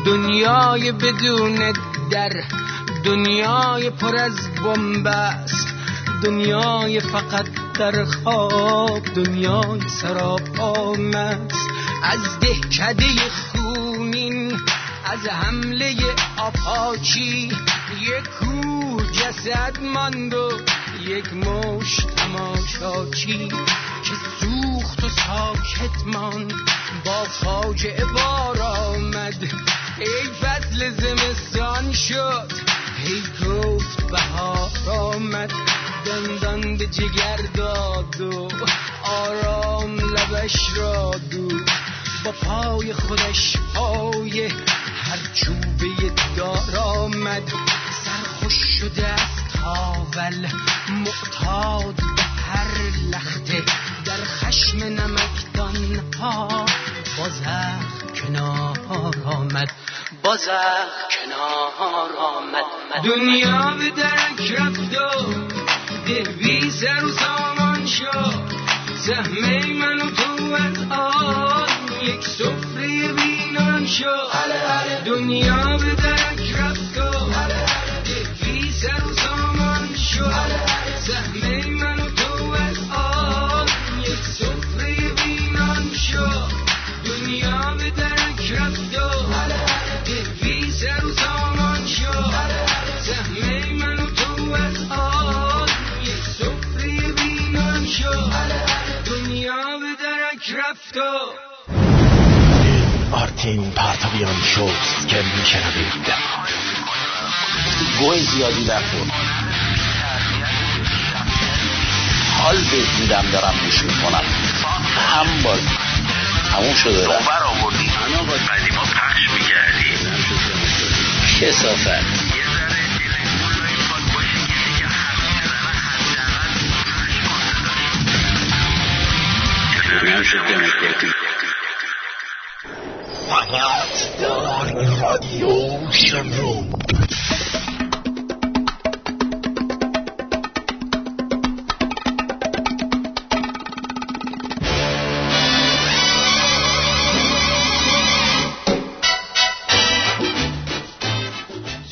دنیای بدون در دنیای پر از بنبست دنیای فقط در خواب دنیای سراب آمست از دهکده خونین از حمله آپاچی یک کوه جسد ماند و یک مش تماشاچی که سوخت و ساکت ماند. با فاجعه بار آمد. ای فصل زمستان شد. هی گفت بهار آمد. دندان به جگر داد و آرام لبش را دود. با پای خودش پای هر چوبه دار آمد سرخوش شده از تاول معتاد به هر لخته. در خشم نمکدان ها با زخم کنار آمد. با زخم کنار آمد. دنیا به درک رفت و ده بی سر و سامان شد زهمه من و تو از آن یک سفره بینان شد. دنیا به درک رفت و بی سر و سامان شد. زهمه من و تو از آن یک سفره بینان شد. دنیا به درک رفت و بی سر و سامان شد. زهمه من و تو از آن یک سفره بینان شد. دنیا به درک رفت و آرتین پرتابیان شوست که میشنوید. گوه زیادی نخور. حال بهت میدم دارم گوش می‌کنم. هم باز تموم شده. رفت بر آوردی قدیما پخش می‌کردی کسافت نمیشه دموکراتی فقط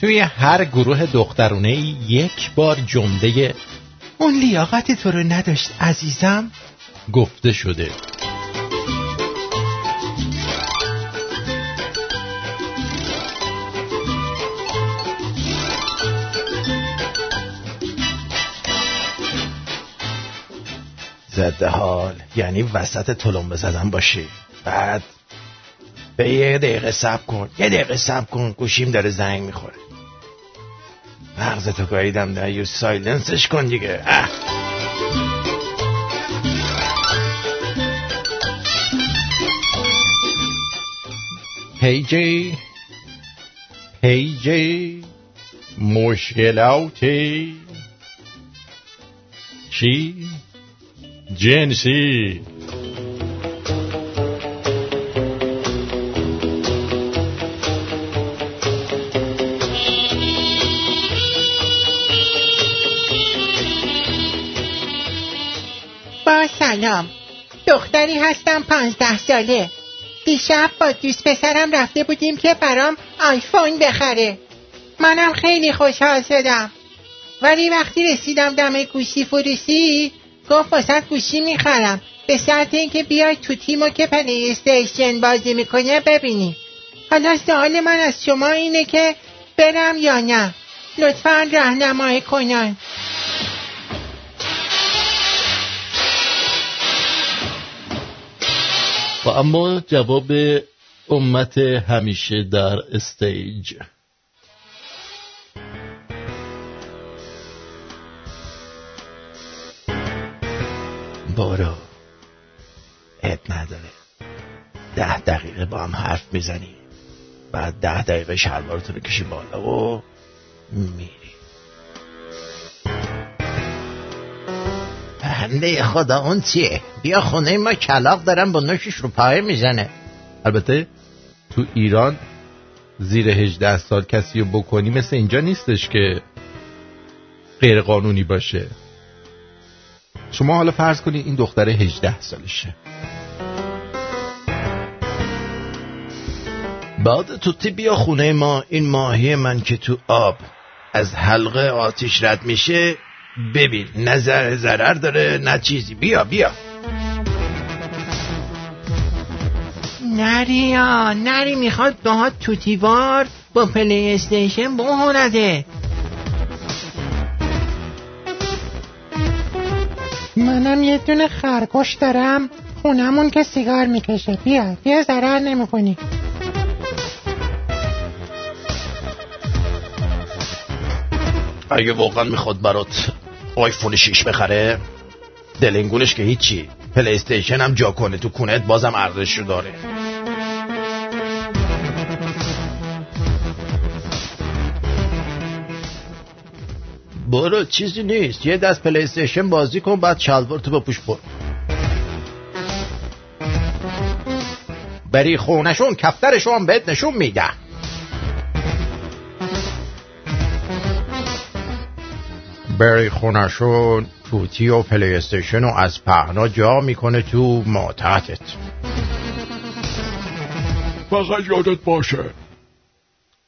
توی هر گروه دخترونه یک بار جمله اون لیاقت تو رو نداشت عزیزم گفته شده. زده حال. یعنی وسط تلمبه زدن باشی. بعد به یه دقیقه سب کن. یه دقیقه سب کن. گوشیم داره زنگ می‌خوره. مغزتو گاهیدم در یو سایلنسش کن دیگه. اه. پیجی پیجی مشکلاتی چی جنسی با سلام. دختری هستم پانزده ساله. دیشب با دوست پسرم رفته بودیم که برام آیفون بخره. منم خیلی خوشحال شدم. ولی وقتی رسیدم دم گوشی فروشی گفت واسه گوشی می‌خرم به شرط اینکه بیای طوطیمو که پلی استیشن بازی می‌کنه ببینی. حالا سوال من از شما اینه که برم یا نه. لطفا راهنمایی کنن و اما جواب امت همیشه در stage. برو. اب نداره. ده دقیقه با هم حرف می‌زنی. بعد ده دقیقه شلوارتو رو کشی بالا و میری. بنده خدا اون چیه؟ بیا خونه ما کلاق دارم با نوشش رو پای می‌زنه. البته تو ایران زیر 18 سال کسی رو بکنی مثل اینجا نیستش که غیر قانونی باشه. شما حالا فرض کنید این دختر 18 سالشه. بعد توتی بیا خونه ما این ماهی من که تو آب از حلقه آتیش رد میشه ببین نظر ضرر داره نه چیزی. بیا بیا. نریا نری می‌خواد باهات توتیوار با پلی استیشن بهونده. منم یه دونه خرگوش دارم. خونمون که سیگار می‌کشه. بیا بیا ضرر نمی‌کنی. اگه واقعا می‌خواد برات آیفون 6 بخره دلنگونش که هیچی. پلی استیشن هم جا کنه تو کونت بازم ارزش رو داره. برو چیزی نیست. یه دست پلی استیشن بازی کن بعد شلوار تو بپوش برو. بری خونشون کفترشون بهت نشون میده بری خونشون طوطی و پلی استیشن رو از پهنا جا می‌کنه تو ماتحتت. فقط یادت باشه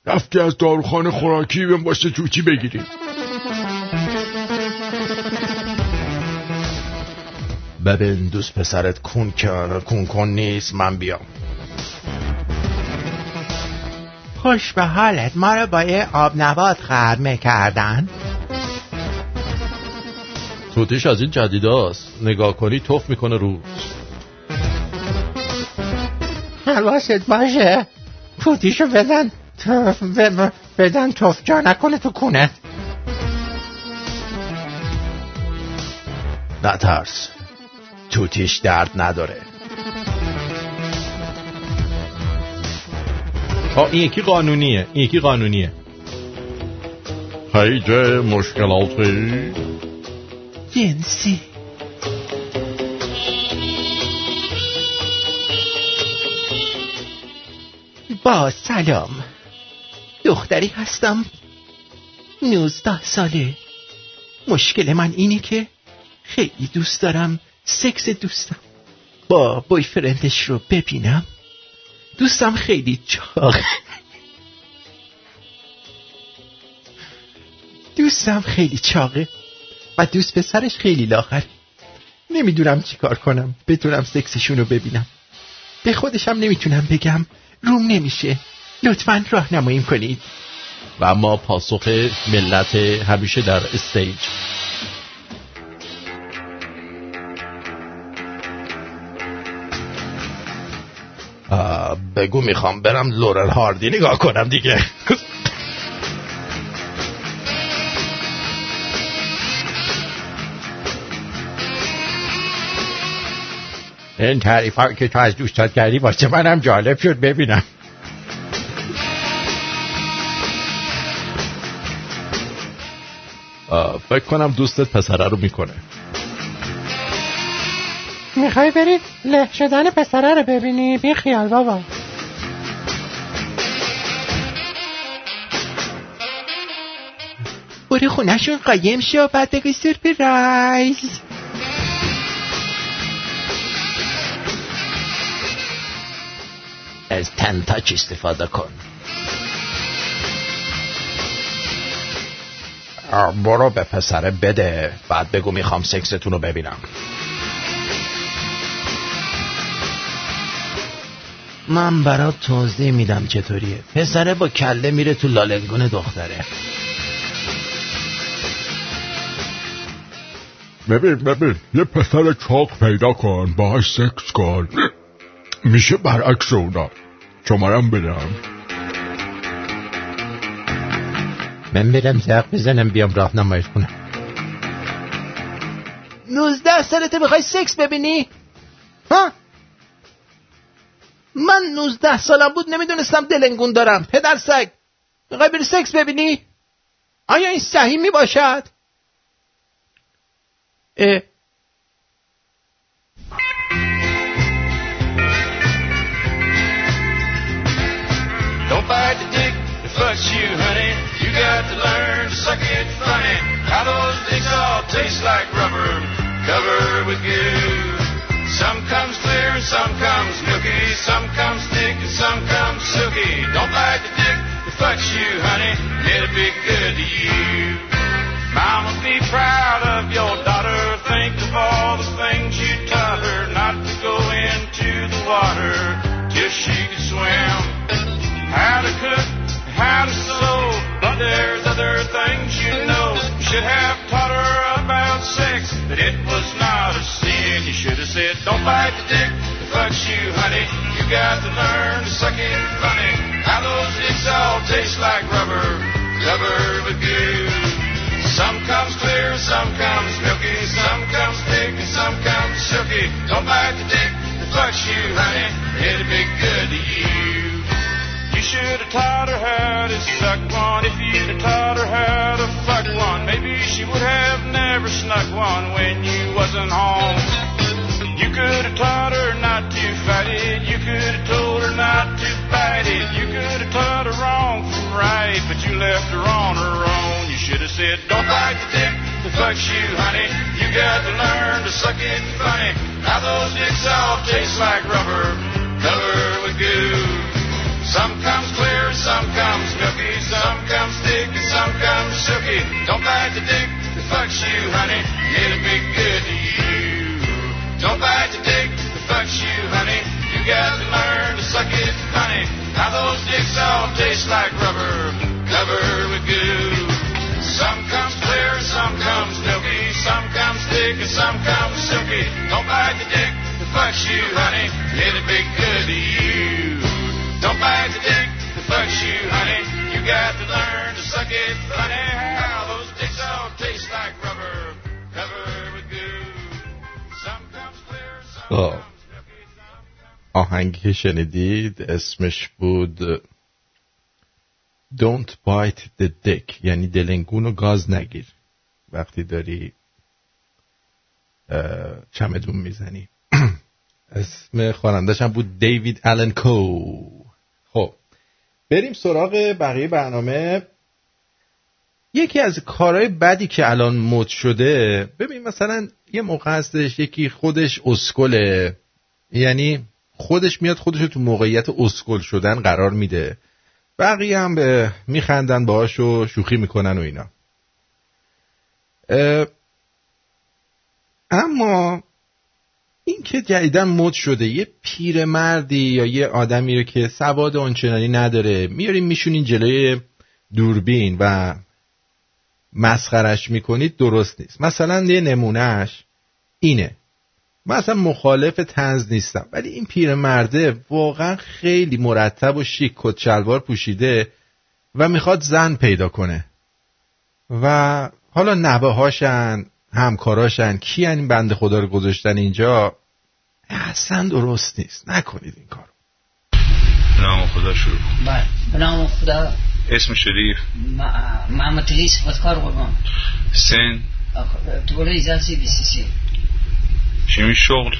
رفتی از داروخانه خوراکی به واسه توتی بگیری. ببین دوست پسرت کون کن کون کن نیست من بیام. خوش به حالت ما رو با یه آب نبات خرمه کردن توتیش از این جدیداست. نگاه کنی توف می‌کنه رو حواست باشه. توتیشو بزن. تو- ب- بدن توف جا نکنه تو کونه. نترس. توتیش درد نداره. آه این یکی قانونیه این یکی قانونیه. پیج مشکلاتی جنسی. با سلام. دختری هستم. نوزده ساله. مشکل من اینه که خیلی دوست دارم سکس دوستم. با بویفرندش رو ببینم. دوستم خیلی چاقه دوستم خیلی چاقه و دوست پسرش خیلی لاغره نمی‌دونم چی کار کنم. بتونم سکسشون رو ببینم. به خودشم نمی‌تونم بگم. روم نمیشه. لطفا راهنماییم کنید. و ما پاسخ ملت همیشه در استیج. بگو می‌خوام برم لورل هاردی. نگاه کنم دیگه. این تعریف ها که تو از دوستات کردی واسه منم جالب شد ببینم. فکر کنم دوستت پسره رو می‌کنه. می‌خوای بری له شدن پسره رو ببینی؟ بی خیال بابا. برو خونهشون قایم شو بعد بگی سورپرایز. از تن تاچ استفاده کن. برو به پسره بده. بعد بگو می‌خوام سکستون رو ببینم. من برات توضیح میدم چطوریه. پسره با کله میره تو لالنگون دختره. ببین ببین یه پسر چاق پیدا کن باهاش سکس کن میشه برعکس اونا شمارم بدم من برم زق بزنم بیام راهنماییش کنم نوزده سالته می‌خوای سکس ببینی؟ ها؟ من نوزده سالم بود نمی‌دونستم دلنگون دارم پدر سگ می‌خوای بری سکس ببینی؟ آیا این صحیح می‌باشد؟ اه Don't bite the dick that fucks you, honey. You got to learn to suck it funny. How those dicks all taste like rubber, covered with goo. Some comes clear and some comes milky. Some comes thick and some comes silky. Don't bite the dick that fucks you, honey. It'll be good to you. Mama, be proud of your daughter. Think of all the things you taught her not to go into the water till she could swim how to cook, how to sew, but there's other things you know. Should have taught her about sex, that it was not a sin. You should have said, don't bite the dick fucks you, honey. You got to learn to suck it funny. How those dicks all taste like rubber, covered with goo. Some comes clear, some comes milky, some comes thick, and some comes silky. Don't bite the dick that fucks you, honey. It'll be good to you. You should have taught her how to suck one. If you'd have taught her how to fuck one, maybe she would have never snuck one when you wasn't home. You could have taught her not to fight it. You could have told her not to bite it. You could have taught her wrong from right, but you left her on her own. You should have said, don't bite the dick that fucks you, honey. You got to learn to suck it funny. Now those dicks all taste like rubber, covered with goo. Some comes clear, some comes milky, some comes thick, and some comes silky. Don't bite the dick that fucks you, honey. It'll be good to you. Don't bite the dick that fucks you, honey. You got to learn to suck it, honey. How those dicks all taste like rubber, covered with goo. Some comes clear, some comes milky, some comes thick, and some comes silky. Don't bite the dick that fucks you, honey. It'll be good to you. Don't bite the dick that fucks you, honey. You got to learn. get funny how those sticks all taste like rubber. Rubber with goo. Some comes clear, some oh. خب. آهنگی که شنیدید اسمش بود Don't bite the dick یعنی دلنگون و گاز نگیر. وقتی داری چمدون می‌زنی. اسم خوانندش هم بود دیوید آلن کو خب بریم سراغ بقیه برنامه. یکی از کارهای بدی که الان مد شده ببین مثلا یه موقع هستش یکی خودش اسکله. یعنی خودش میاد خودش تو موقعیت اسکل شدن قرار میده. بقیه هم به میخندن باهاش و شوخی می‌کنن و اینا. اما این که جدیدن مد شده یه پیرمردی یا یه آدمی رو که سواد آنچنانی نداره میارین میشونین جلوی دوربین و مسخرش می‌کنید درست نیست. مثلا یه نمونهش اینه. من اصلا مخالف تنز نیستم. ولی این پیر مرده واقعا خیلی مرتب و شیک کت شلوار پوشیده و می‌خواد زن پیدا کنه. و حالا نوه هاشن همکاراشن کی این بند خدا رو گذاشتن اینجا؟ اصلا درست نیست. نکنید این کار نام خدا شروع بله. نام خدا. اسم شریف. محمد تلیس صفتکار قربان. سن. دوره بله، اجازه سی. چی شغل؟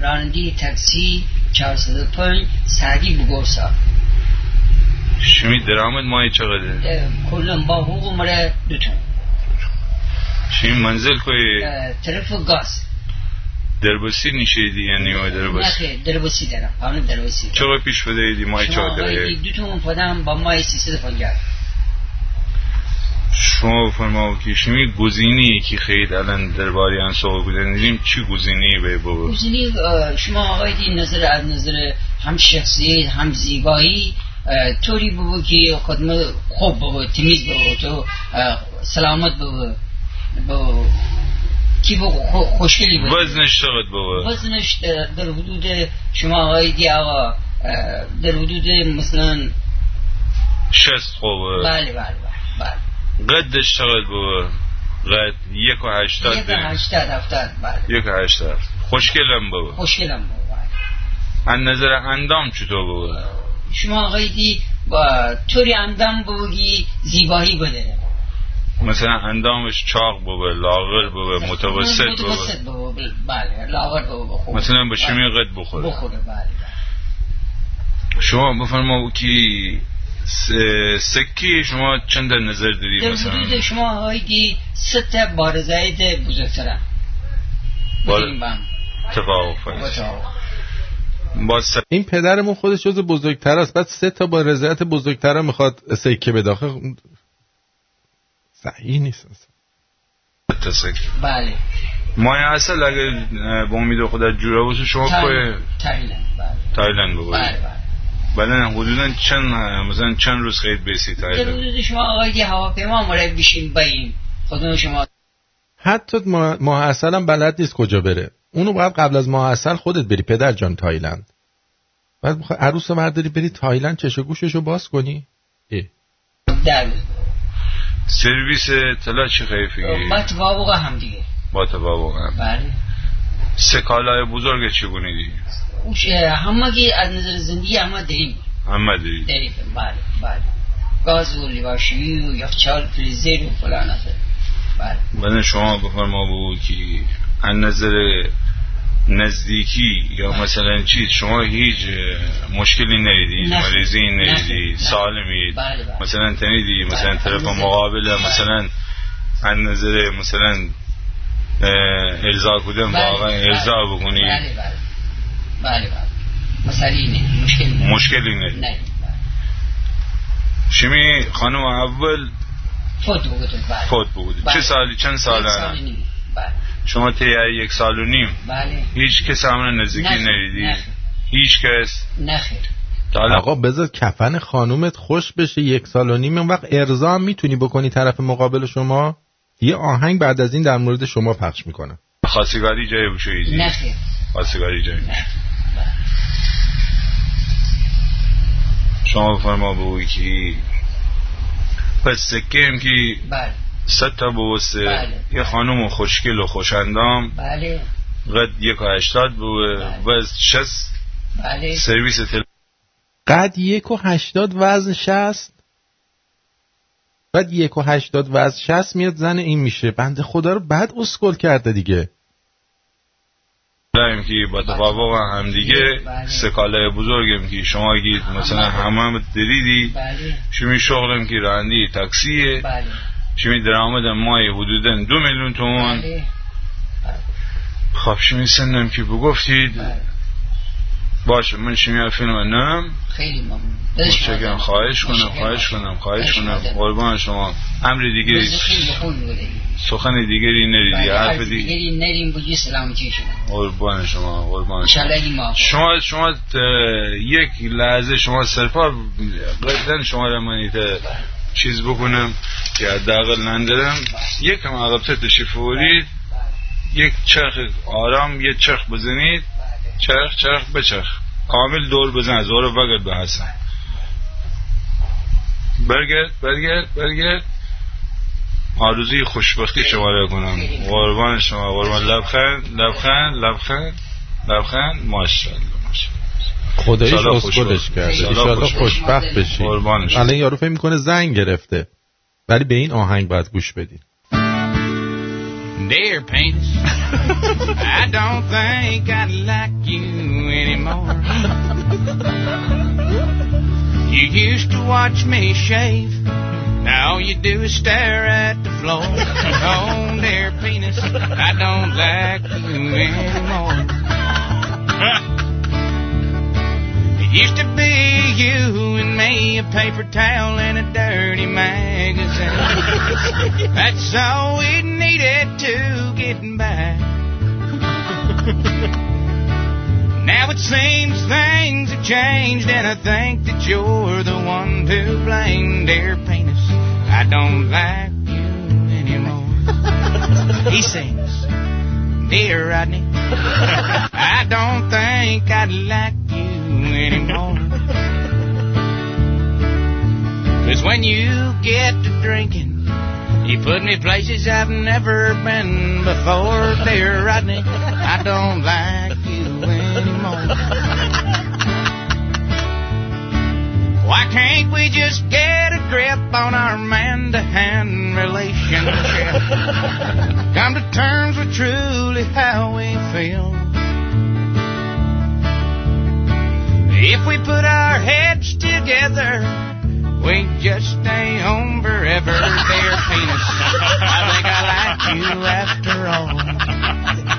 راندی تاکسی 405 سرگی بگرسا شمی درآمد مایی چقدر؟ کلن با حقوق مره دوتون شمی منزل کوی؟ طرف گاز دربسی نشیدی یعنی و دربسی؟ نه دربسی دارم قانون دربسی چرا پیش فده ایدی مایی چقدر؟ دوتون پدم با مایی سی سد شما بفرما که شمی گزینی که خیلی الان درباری ان صحبت دیدیم چی گزینی به بابا؟ گزینی اه، شما آقای دی نظر از نظر هم شخصیت هم زیبایی طوری بگو که خودم خوب بگو تمیز بگو تو سلامت بگو بگو کی بگو خو- خوشگلی بگو وزنش چقدر بابا؟ وزنش در در حدود شما آقای دی آقا در حدود مثلا شست خوبه بله بله بله بله. قدش چقدر بابا قد یک و هشتاد یک داریم. هشتاد هفتاد بله یک و هشتاد خوشگلم بابا خوشگلم بله. از نظر اندام چطور بابا شما آقای دی با طوری اندام بگی زیبایی بداره مثلا اندامش چاق بابا لاغر بابا متوسط بابا متوسط بابا بله لاغر بابا مثلا به شمی قد بخوره بخوره بله شما بفرما که سکی شما چند در نظر دارید؟ در مثلا؟ حدود شما آقای دی سه تا بارزاید بزرگترم بار-. با س... این پدرمون خودش جز بزرگتر است. بعد سه تا با رضایت بزرگتر می‌خواد سکه به داخل صحیح نیست اصلا. بله. مایه اصل اگه با امید خدا جوره باشه شما کوی تایلند تایلند بله. تایلند بله بله. بعدا حدودا چند مثلا چند روز خیلی بیسی حدود شما آقای هواپیما مره بشین باییم خودمون شما. حتی ماه, ماه اصل هم بلد نیست کجا بره. اونو باید قبل از ماه اصل خودت بری پدر جان تایلند. بعد عروس رو برداری بری تایلند چش و گوششو باز کنی. اه. در. سرویس اطلاع چی خیلی فکری با توابق هم دیگه. با تفاوت هم. بله. سکالای بزرگ چگونه دی اوش همگی از نظر زندگی همه داریم همه داری داریم بله بله گاز و لیواشویی و یخچال فریزر و فلان بله بعد شما بفرما بود که از نظر نزدیکی یا مثلا چیز شما هیچ مشکلی ندیدی نه. مریضی نه. ندیدی نه. سالمی بله، بله. مثلا تنیدی مثلا بله. طرف بله. مقابل مثلا از نظر مثلا اه، الزا کدن بله. واقعا بله. الزا بکنی بله بله. بله بله مسئله مشکل نه. نه شمی خانم اول؟ فوت بودن بله. فوت بود بله. چه سالی چند سال. بله. شما طی یک سال و نیم؟ بله. هیچ کس همون نزدیکی. ندیدی؟ نه. هیچ کس؟ نخیر. آقا بذار کفن خانومت خوش بشه. یک سال و نیم. اون وقت ارضا هم می‌تونی بکنی طرف مقابل شما؟ یه آهنگ بعد از این در مورد شما پخش می‌کنم خواستگاری جای بشویدی نخیر. خواستگاری جای شما بفرما بگوی که پس سکه هم که بله. صد تا بوسته بله. یه خانم خوشگل و خوشندام بله. قد یک و هشتاد بوه و از شست بله. سرویس تل قد یک و هشتاد وزن شست. بعد یک و هشتاد وزن شست میاد زن این میشه. بنده خدا رو بعد اسکل کرده دیگه. داریم که با تفاوق هم دیگه سکاله بزرگم که شما گید مثلا همه هم دریدی. بله. شمی شغلم که رانندی تاکسیه. بله. شمی درآمد مای حدودا دو میلیون تومان. بله. خب شمی سنم که بگفتید. باشه من شمی فیلم نم خیلی ممنون. متشکرم. خواهش کنم. خواهش کنم خواهش کنم. قربان شما. امر دیگری. سخن دیگری نریدی بله حرف دیگری نریم بودی سلامتی شما قربان شما قربان شما. شما شما یک لحظه شما صرفا قدن شما را من ت- چیز بکنم که حداقل نندرم یکم عقبتر تشریف ورید یک چرخ آرام یه چرخ بزنید. چرخ چرخ بچرخ کامل دور بزن از رو بگرد به حسن. برگرد برگرد برگرد. آرزوی خوشبختی شما را کنم. قربان شما قربان. لبخند لبخند لبخند لبخند. ماشاءالله خدایش اسکلش. کرده. ایشالله خوشبخت. بشی. الان یارو فکر می‌کنه زنگ گرفته. ولی به این آهنگ باید گوش بدین. Dear penis, I don't think I like you anymore. You used to watch me shave. Now all you do is stare at the floor. Oh, dear penis, I don't like you anymore. It used to be you and me, a paper towel and a dirty magazine. That's all we needed to get by. Now it seems things have changed, and I think that you're the one to blame, dear penis. I don't like you anymore. he sings, Dear Rodney, I don't think I'd like you anymore. Cause when you get to drinking, you put me places I've never been before, dear Rodney. I don't like you anymore. Why can't we just get a grip on our man to hand relationship? Come to terms with truly how we feel. If we put our heads together, we just stay home forever, dear penis. I think I like you after all.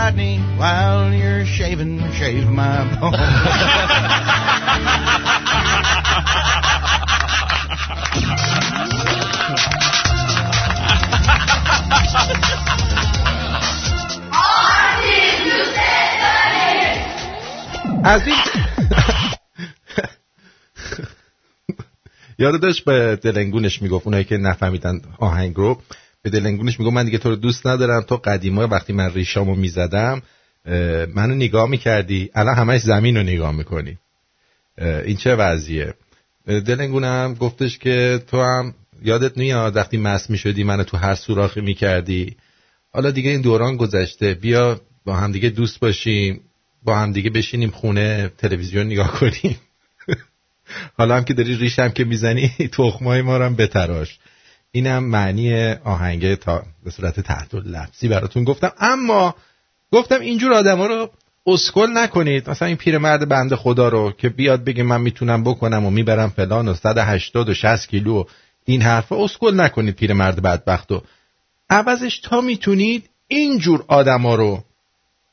Rodney, while you're shaving, shave my از این یارو داشت به دلنگونش می‌گفت اونایی که نفهمیدن آهنگ رو. به دلنگونش می‌گفت من دیگه تو رو دوست ندارم تو قدیما وقتی من ریشامو می‌زدم منو نگاه می‌کردی الان همش زمین رو نگاه می‌کنی. این چه وضعیه؟ دلنگونم گفتش که تو هم یادت میاد وقتی مست می‌شدی منو تو هر سوراخی می‌کردی؟ حالا دیگه این دوران گذشته بیا با هم دیگه دوست باشیم با هم دیگه بشینیم خونه تلویزیون نگاه کنیم. حالا هم که داری ریشم که می‌زنی تخمای ما رو هم بتراش. اینم معنی آهنگ تا به صورت تحت لفظی براتون گفتم. اما گفتم اینجور آدما رو اسکل نکنید. مثلا این پیرمرد بنده خدا رو که بیاد بگه من می‌تونم بکنم و می‌برم فلان و 180 و 60 کیلو و این حرفا اسکل نکنید پیرمرد بدبخت و. عوضش تا می‌تونید اینجور آدما رو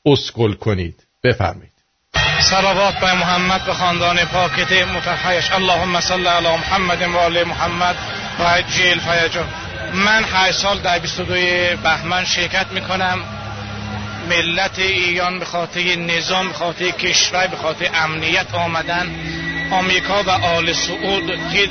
اسکل کنید. بفرمایید. صلوات به محمد به خاندان پاکت متحیش. اللهم صل علی محمد و آل محمد. و عجل فیجان من 8 سال در 22 بهمن شرکت می‌کنم. ملت ایران به خاطر نظام به خاطر کشور به خاطر امنیت آمدن. آمریکا و آل سعود که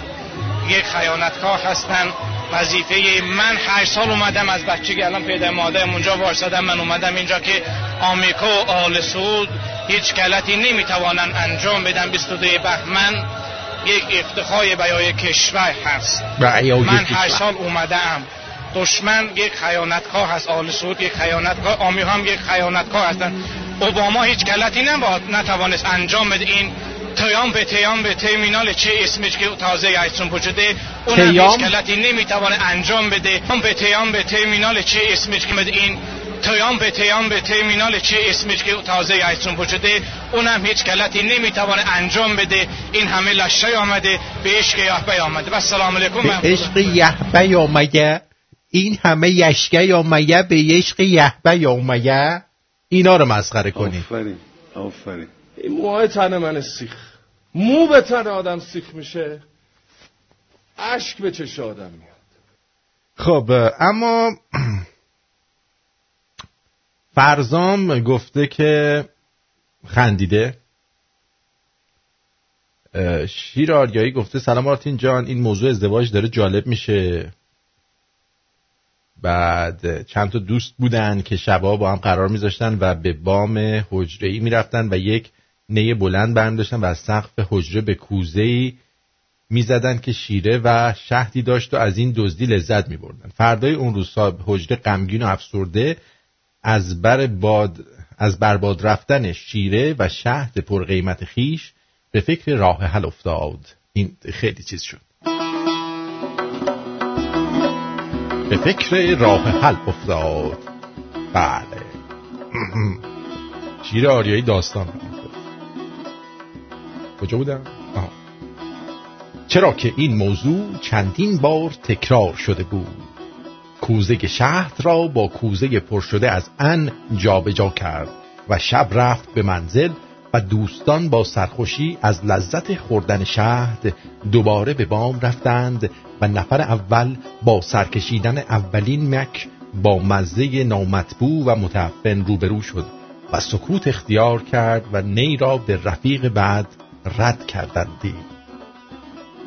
یک خیانتکار هستن. وظیفه من هشت سال اومدم از بچگی الان پیدا مادرم اونجا وارسادم من اومدم اینجا که آمریکا و آل سعود هیچ غلطی نمی‌توانن انجام بدن. 22 بهمن یک افتخار برای کشور هست. من. هر سال اومده ام دشمن یک خیانتکار هست. آل سعود یک خیانتکار آمی هم یک خیانتکار هستن. اوباما هیچ غلطی نباد نتوانست انجام بده. این تیام به تیام به ترمینال چه اسمش که تازه ایسون وجوده اون غلطی نمی‌توانه انجام بده. تیام به تیام به ترمینال چه اسمش که این تیام به تیام به ترمینال چه اسمش که تازه ایسون وجوده اون هم هیچ غلطی نمی‌توانه انجام بده. این همه لشکر آمده به عشق یهوه آمده. و سلام علیکم به عشق یهبه آمگه این همه یشکه آمگه به عشق یهبه آمگه اینا رو مسخره کنید. آفرین آفرین. این موهای تن من سیخ. مو به تن آدم سیخ میشه اشک به چش آدم میاد. خب اما فرزام گفته که خندیده. شیر آریایی گفته سلام آرتین جان این موضوع ازدواج داره جالب میشه. بعد چند تا دوست بودن که شبا با هم قرار میذاشتن و به بام حجره ای می‌رفتن و یک نی بلند برمی داشتن و از سقف حجره به کوزه ای که شیره و شهدی داشت و از این دزدی لذت میبردن. فردای اون روز صاحب حجره غمگین و افسرده از بر باد از برباد رفتن شیره و شهد پرقیمت خیش به فکر راه حل افتاد. این خیلی چیز شد. به فکر راه حل افتاد. بله. شیر آریایی داستان کجا بودم؟ آها. چرا که این موضوع چندین بار تکرار شده بود کوزه شهد را با کوزه پر شده از ان جابجا کرد و شب رفت به منزل و دوستان با سرخوشی از لذت خوردن شهد دوباره به بام رفتند و نفر اول با سرکشیدن اولین مک با مزه نامطبوع و متعفن روبرو شد و سکوت اختیار کرد و نی را به رفیق بعد رد کردندی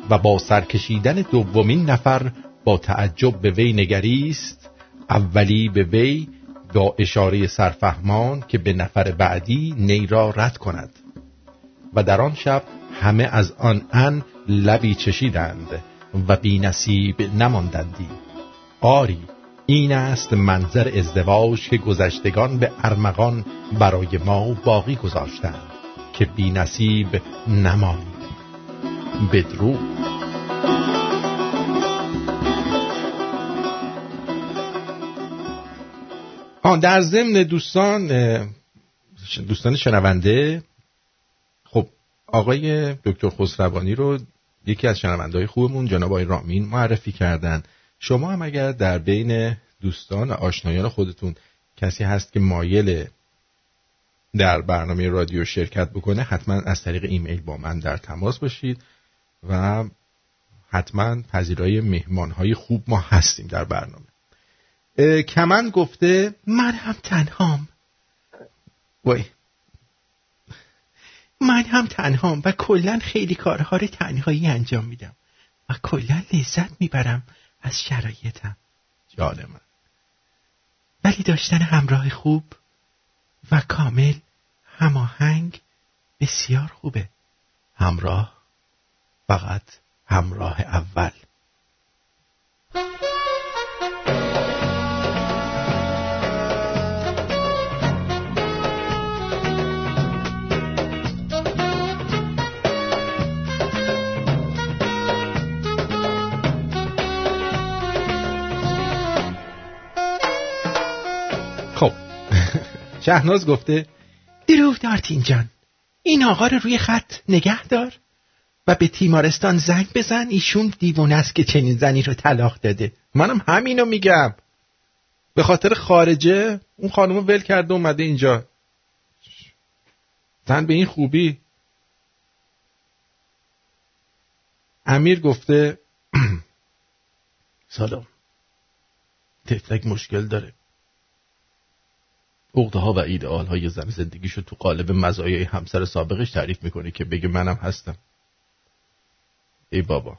و با سرکشیدن دومین نفر با تعجب به وی نگریست. اولی به وی با اشاره سرفهمان که به نفر بعدی نی را رد کند. و در آن شب همه از آن ان لبی چشیدند و بی نصیب نماندندی. آری این است منظر ازدواج که گذشتگان به ارمغان برای ما باقی گذاشتند. که بی نصیب نمانیم بدرود. آن در ضمن دوستان دوستان شنونده خب آقای دکتر خسروانی رو یکی از شنونده های خوبمون جناب آقای رامین معرفی کردن. شما هم اگر در بین دوستان آشنایان خودتون کسی هست که مایل در برنامه رادیو شرکت بکنه حتما از طریق ایمیل با من در تماس باشید و حتما پذیرای مهمان های خوب ما هستیم در برنامه. کمن گفته من هم تنهام. وای. من هم تنهام و کلا خیلی کارها رو تنهایی انجام میدم و کلا لذت می‌برم از شرایطم. جان من ولی داشتن همراه خوب و کامل هماهنگ بسیار خوبه. همراه فقط همراه اول. شهناز گفته درود دارتین جان این آقا رو روی خط نگه دار و به تیمارستان زنگ بزن ایشون دیوونه است که چنین زنی رو طلاق داده. منم همینو میگم. به خاطر خارجه اون خانم ول کرده اومده اینجا. زن به این خوبی. امیر گفته سلام. تفلک مشکل داره. عقده ها و ایدئال های زن زندگیشو تو قالب مزایای همسر سابقش تعریف می‌کنه که بگه منم هستم. ای بابا.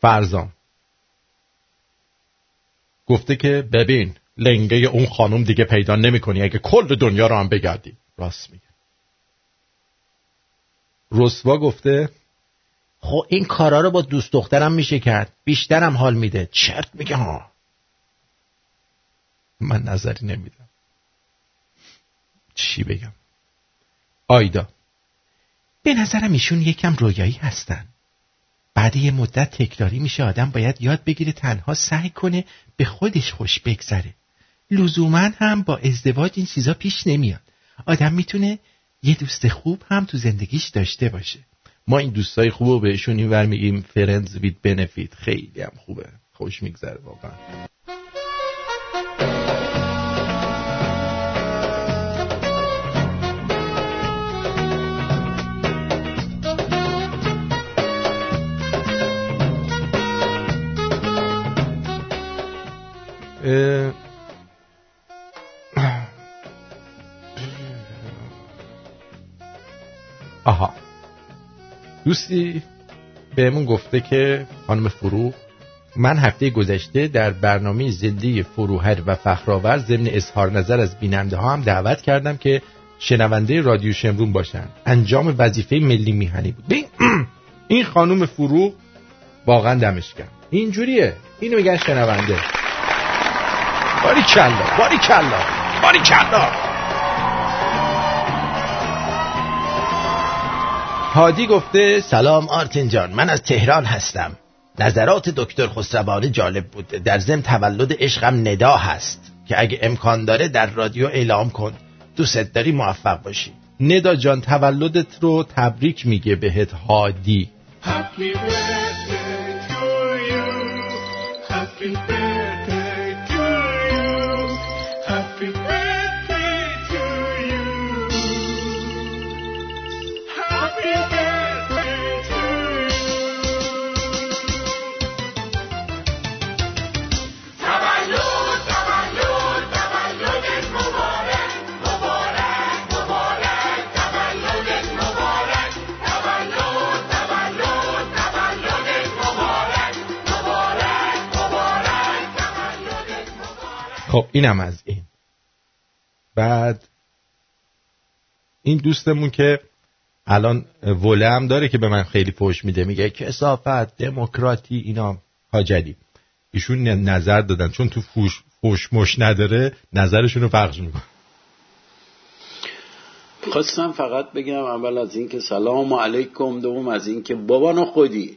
فرزام گفته که ببین لنگه اون خانم دیگه پیدا نمی‌کنی اگه کل دنیا رو هم بگردی. راست میگه. رسوا گفته خب این کارا رو با دوست دخترم میشه کرد. بیشترم حال میده. چرت میگه ها. من نظری نمیدم. چی بگم؟ آیدا به نظرم ایشون یکم رویایی هستن. بعد یه مدت تکراری میشه آدم باید یاد بگیره تنها سعی کنه به خودش خوش بگذره. لزوما هم با ازدواج این چیزا پیش نمیاد. آدم می‌تونه یه دوست خوب هم تو زندگیش داشته باشه. ما این دوستای خوب رو بهشون اینور میگیم فرندز وید بنفیت. خیلی هم خوبه. خوش میگذره واقعا. آها. دوستی بهمون گفته که خانم فروغ من هفته گذشته در برنامه زنده فروهر و فخرآور ضمن اظهار نظر از بیننده ها هم دعوت کردم که شنونده رادیو شمرون باشن. انجام وظیفه ملی میهنی بود. این خانم فروغ واقعا دمش کرد اینجوریه. اینو میگن شنونده. باری کلا باری کلا باری کلا. هادی گفته سلام آرتین جان من از تهران هستم. نظرات دکتر خسروانی جالب بود. در ضمن تولد عشقم ندا هست که اگه امکان داره در رادیو اعلام کن. دوست داری موفق باشی. ندا جان تولدت رو تبریک میگه بهت هادی Happy birthday to you. Happy birthday خب اینم از این. بعد این دوستمون که الان وله هم داره که به من خیلی فوش میده میگه کسافت دموکراتی اینا. حاجلی ایشون نظر دادن چون تو فوش فوش مش نداره نظرشون رو پخش میکن خواستم فقط بگم اول از اینکه سلام علیکم دوم از اینکه بابا خودی.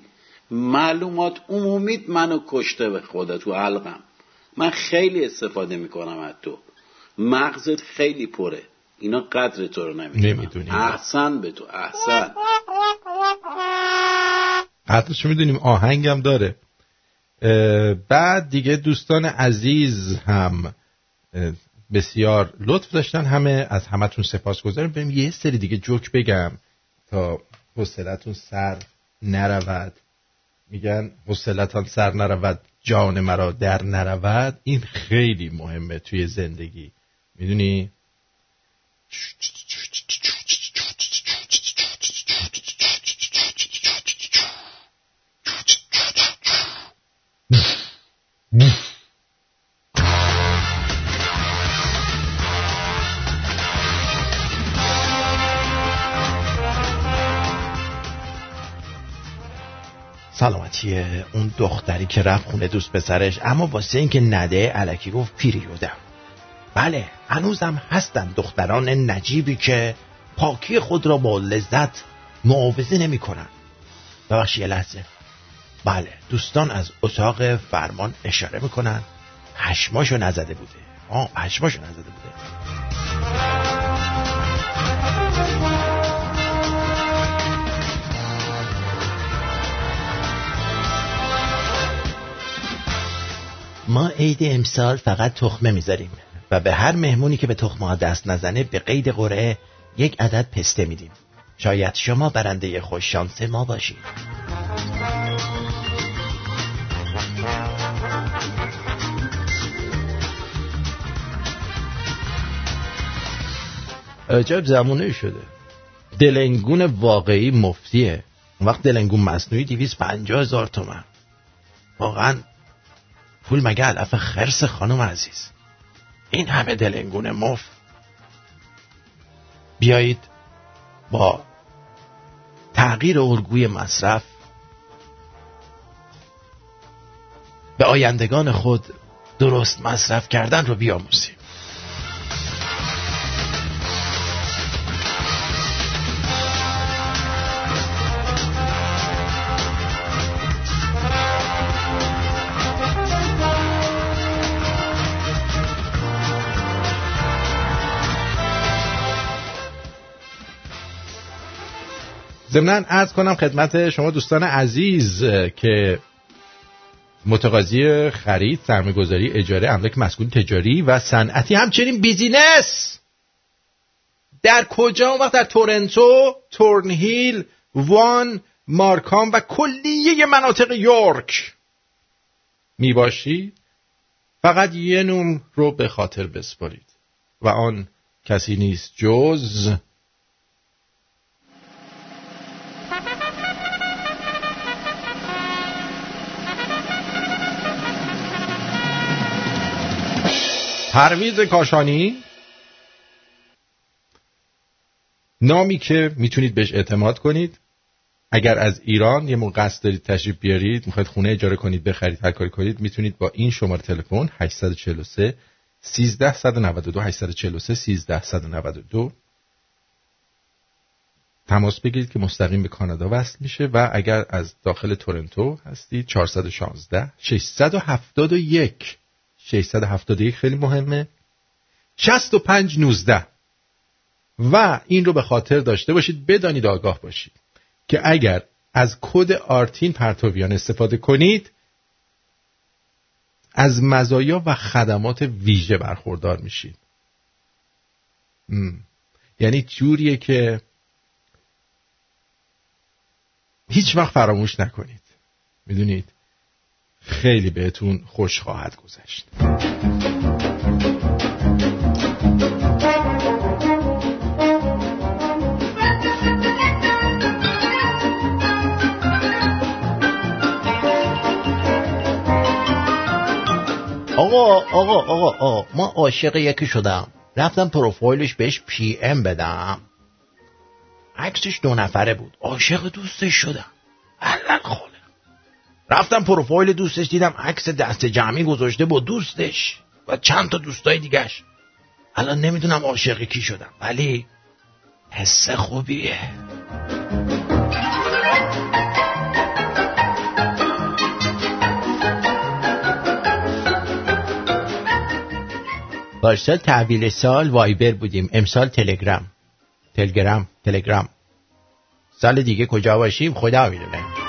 معلومات عمومیت منو کشته به خدا تو حلقم. من خیلی استفاده می‌کنم از تو. مغزت خیلی پره. اینا قدر تو رو نمی‌دونیم احسن به تو احسن. قدرشو می‌دونیم؟ آهنگم داره. اه، بعد دیگه دوستان عزیز هم بسیار لطف داشتن همه از همتون سپاس گذارم. بریم یه سری دیگه جوک بگم تا حوصلتون سر نرود. میگن حوصلتان سر نرود جان مرا در نرود. این خیلی مهمه توی زندگی. می‌دونی؟ سلامتی اون دختری که رفت خونه دوست پسرش. اما واسه اینکه نده علکی گفت پیریودم بله هنوزم هستن دختران نجیبی که پاکی خود را با لذت معاوضه نمی کنن ببخشی یه لحظه. بله دوستان از اتاق فرمان اشاره می‌کنن. هشماشو نزده بوده. آه هشماشو نزده بوده. ما عید امسال فقط تخمه می‌ذاریم و به هر مهمونی که به تخمه دست نزنه به قید قرعه یک عدد پسته میدیم. شاید شما برنده خوش شانس ما باشید. عجب زمونه شده. دلنگون واقعی مفتیه. اون وقت دلنگون مصنوعی دیویز پنجاه هزار تومن. واقعا پول مگه علف خرس خانم عزیز؟ این همه دلنگونه مف بیایید با تغییر الگوی مصرف به آیندگان خود درست مصرف کردن رو بیاموزیم. ضمنا ارز کنم خدمت شما دوستان عزیز که متقاضی خرید سرمایه‌گذاری اجاره املاک مسکون تجاری و صنعتی همچنین بیزینس. در کجا؟ اون وقت در تورنتو تورنهیل وان مارکام و کلیه مناطق یورک می باشید فقط یه نوم رو به خاطر بسپارید. و آن کسی نیست جز پرویز کاشانی. نامی که می‌تونید بهش اعتماد کنید. اگر از ایران یه موقع قصد دارید تشریف بیارید می‌خواید خونه اجاره کنید بخرید هر کاری کنید می‌تونید با این شماره تلفن 843 13 192 843 13 192 تماس بگیرید که مستقیم به کانادا وصل میشه و اگر از داخل تورنتو هستید 416 671 671 خیلی مهمه. 65 19 و این رو به خاطر داشته باشید بدانید آگاه باشید که اگر از کد آرتین پرتویان استفاده کنید از مزایا و خدمات ویژه برخوردار میشید. یعنی جوریه که هیچ وقت فراموش نکنید. می‌دونید؟ خیلی بهتون خوش خواهد گذشت. آقا آقا آقا آقا ما عاشق یکی شدم. رفتم پروفایلش بهش پی ام بدم. عکسش دو نفره بود. عاشق دوستش شدم. علل خاله رفتم پروفایل دوستش دیدم عکس دست جمعی گذاشته با دوستش و چند تا دوستای دیگش الان نمی‌دونم عاشق کی شدم ولی حس خوبیه. پارسال تحویل سال وایبر بودیم. امسال تلگرام. تلگرام تلگرام. سال دیگه کجا باشیم؟ خدا می‌دونه.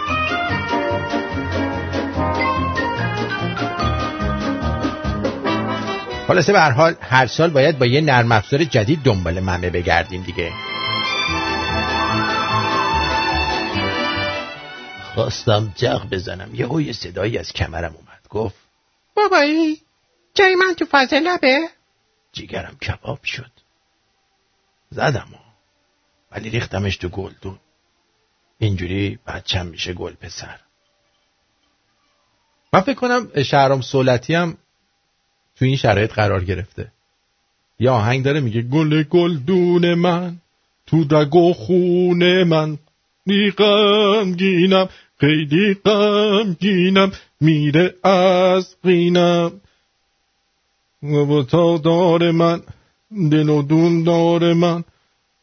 خلاصه به هر حال هر سال باید با یه نرم افزار جدید دنبال ممه بگردیم دیگه. خواستم جغ بزنم. یهو یه صدایی از کمرم اومد. گفت بابایی جای من تو فاز لبه جیگرم کباب شد. زدم ها. ولی ریختمش تو گلدون. اینجوری بچم میشه گل پسر. من فکر کنم شهرام سولتی هم تو این شرایط قرار گرفته. یه آهنگ داره میگه گل گلدون من تو رگ و خون من نی غمگینم خیلی غمگینم میره از قینم و تا دار من دل و دون دار من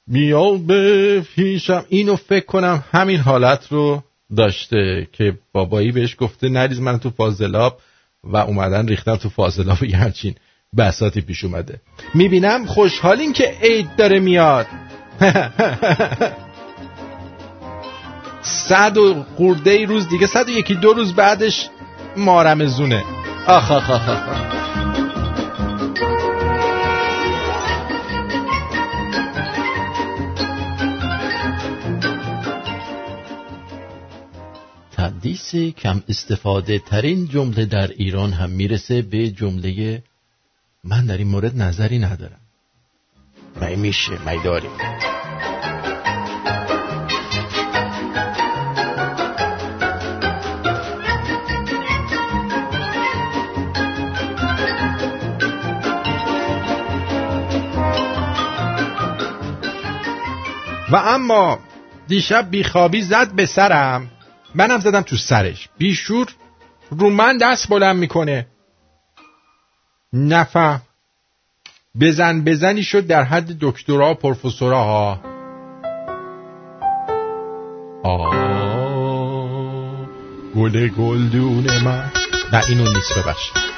بیا به اینو فکر کنم همین حالت رو داشته که بابایی بهش گفته نریز من تو فاضلاب. و اومدن ریختن تو فاضلاب یه همچین بساتی پیش اومده. می‌بینم خوشحالین که عید داره میاد. صد و ای روز دیگه صد و یکی دو روز بعدش مارمزونه آخ آخ آخ, آخ. تقدیس کم استفاده ترین جمله در ایران هم می‌رسه به جمله من در این مورد نظری ندارم. می میشه؟ می داریم؟ و اما دیشب بیخوابی زد به سرم. منم زدم تو سرش. بیشور رو من دست بلند می‌کنه. نفهم بزن بزنی شد در حد دکترا پروفسورا. ها آه. گل گلدون من. نه اینو نیست ببخشید.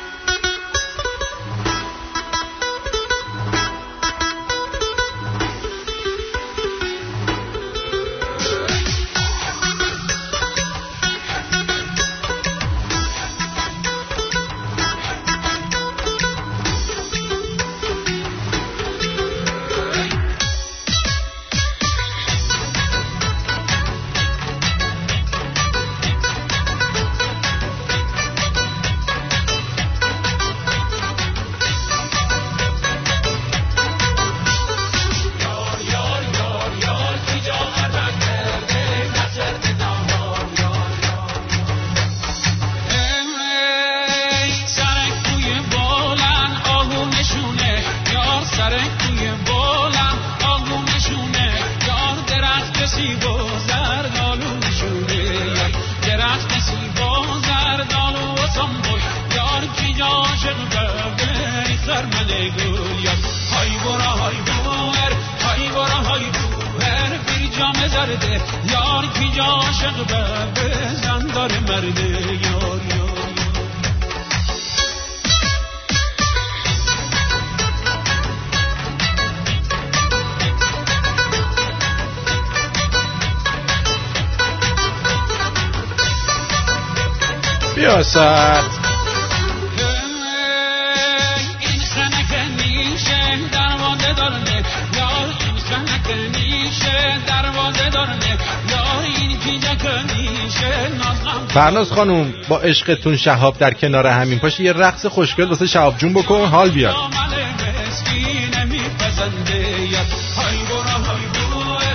خانوم با عشقتون شهاب در کنار همین پاشه یه رقص خوشگل واسه شهاب جون بکن حال بیاد مسکین میپسنده یار های برا های بوه های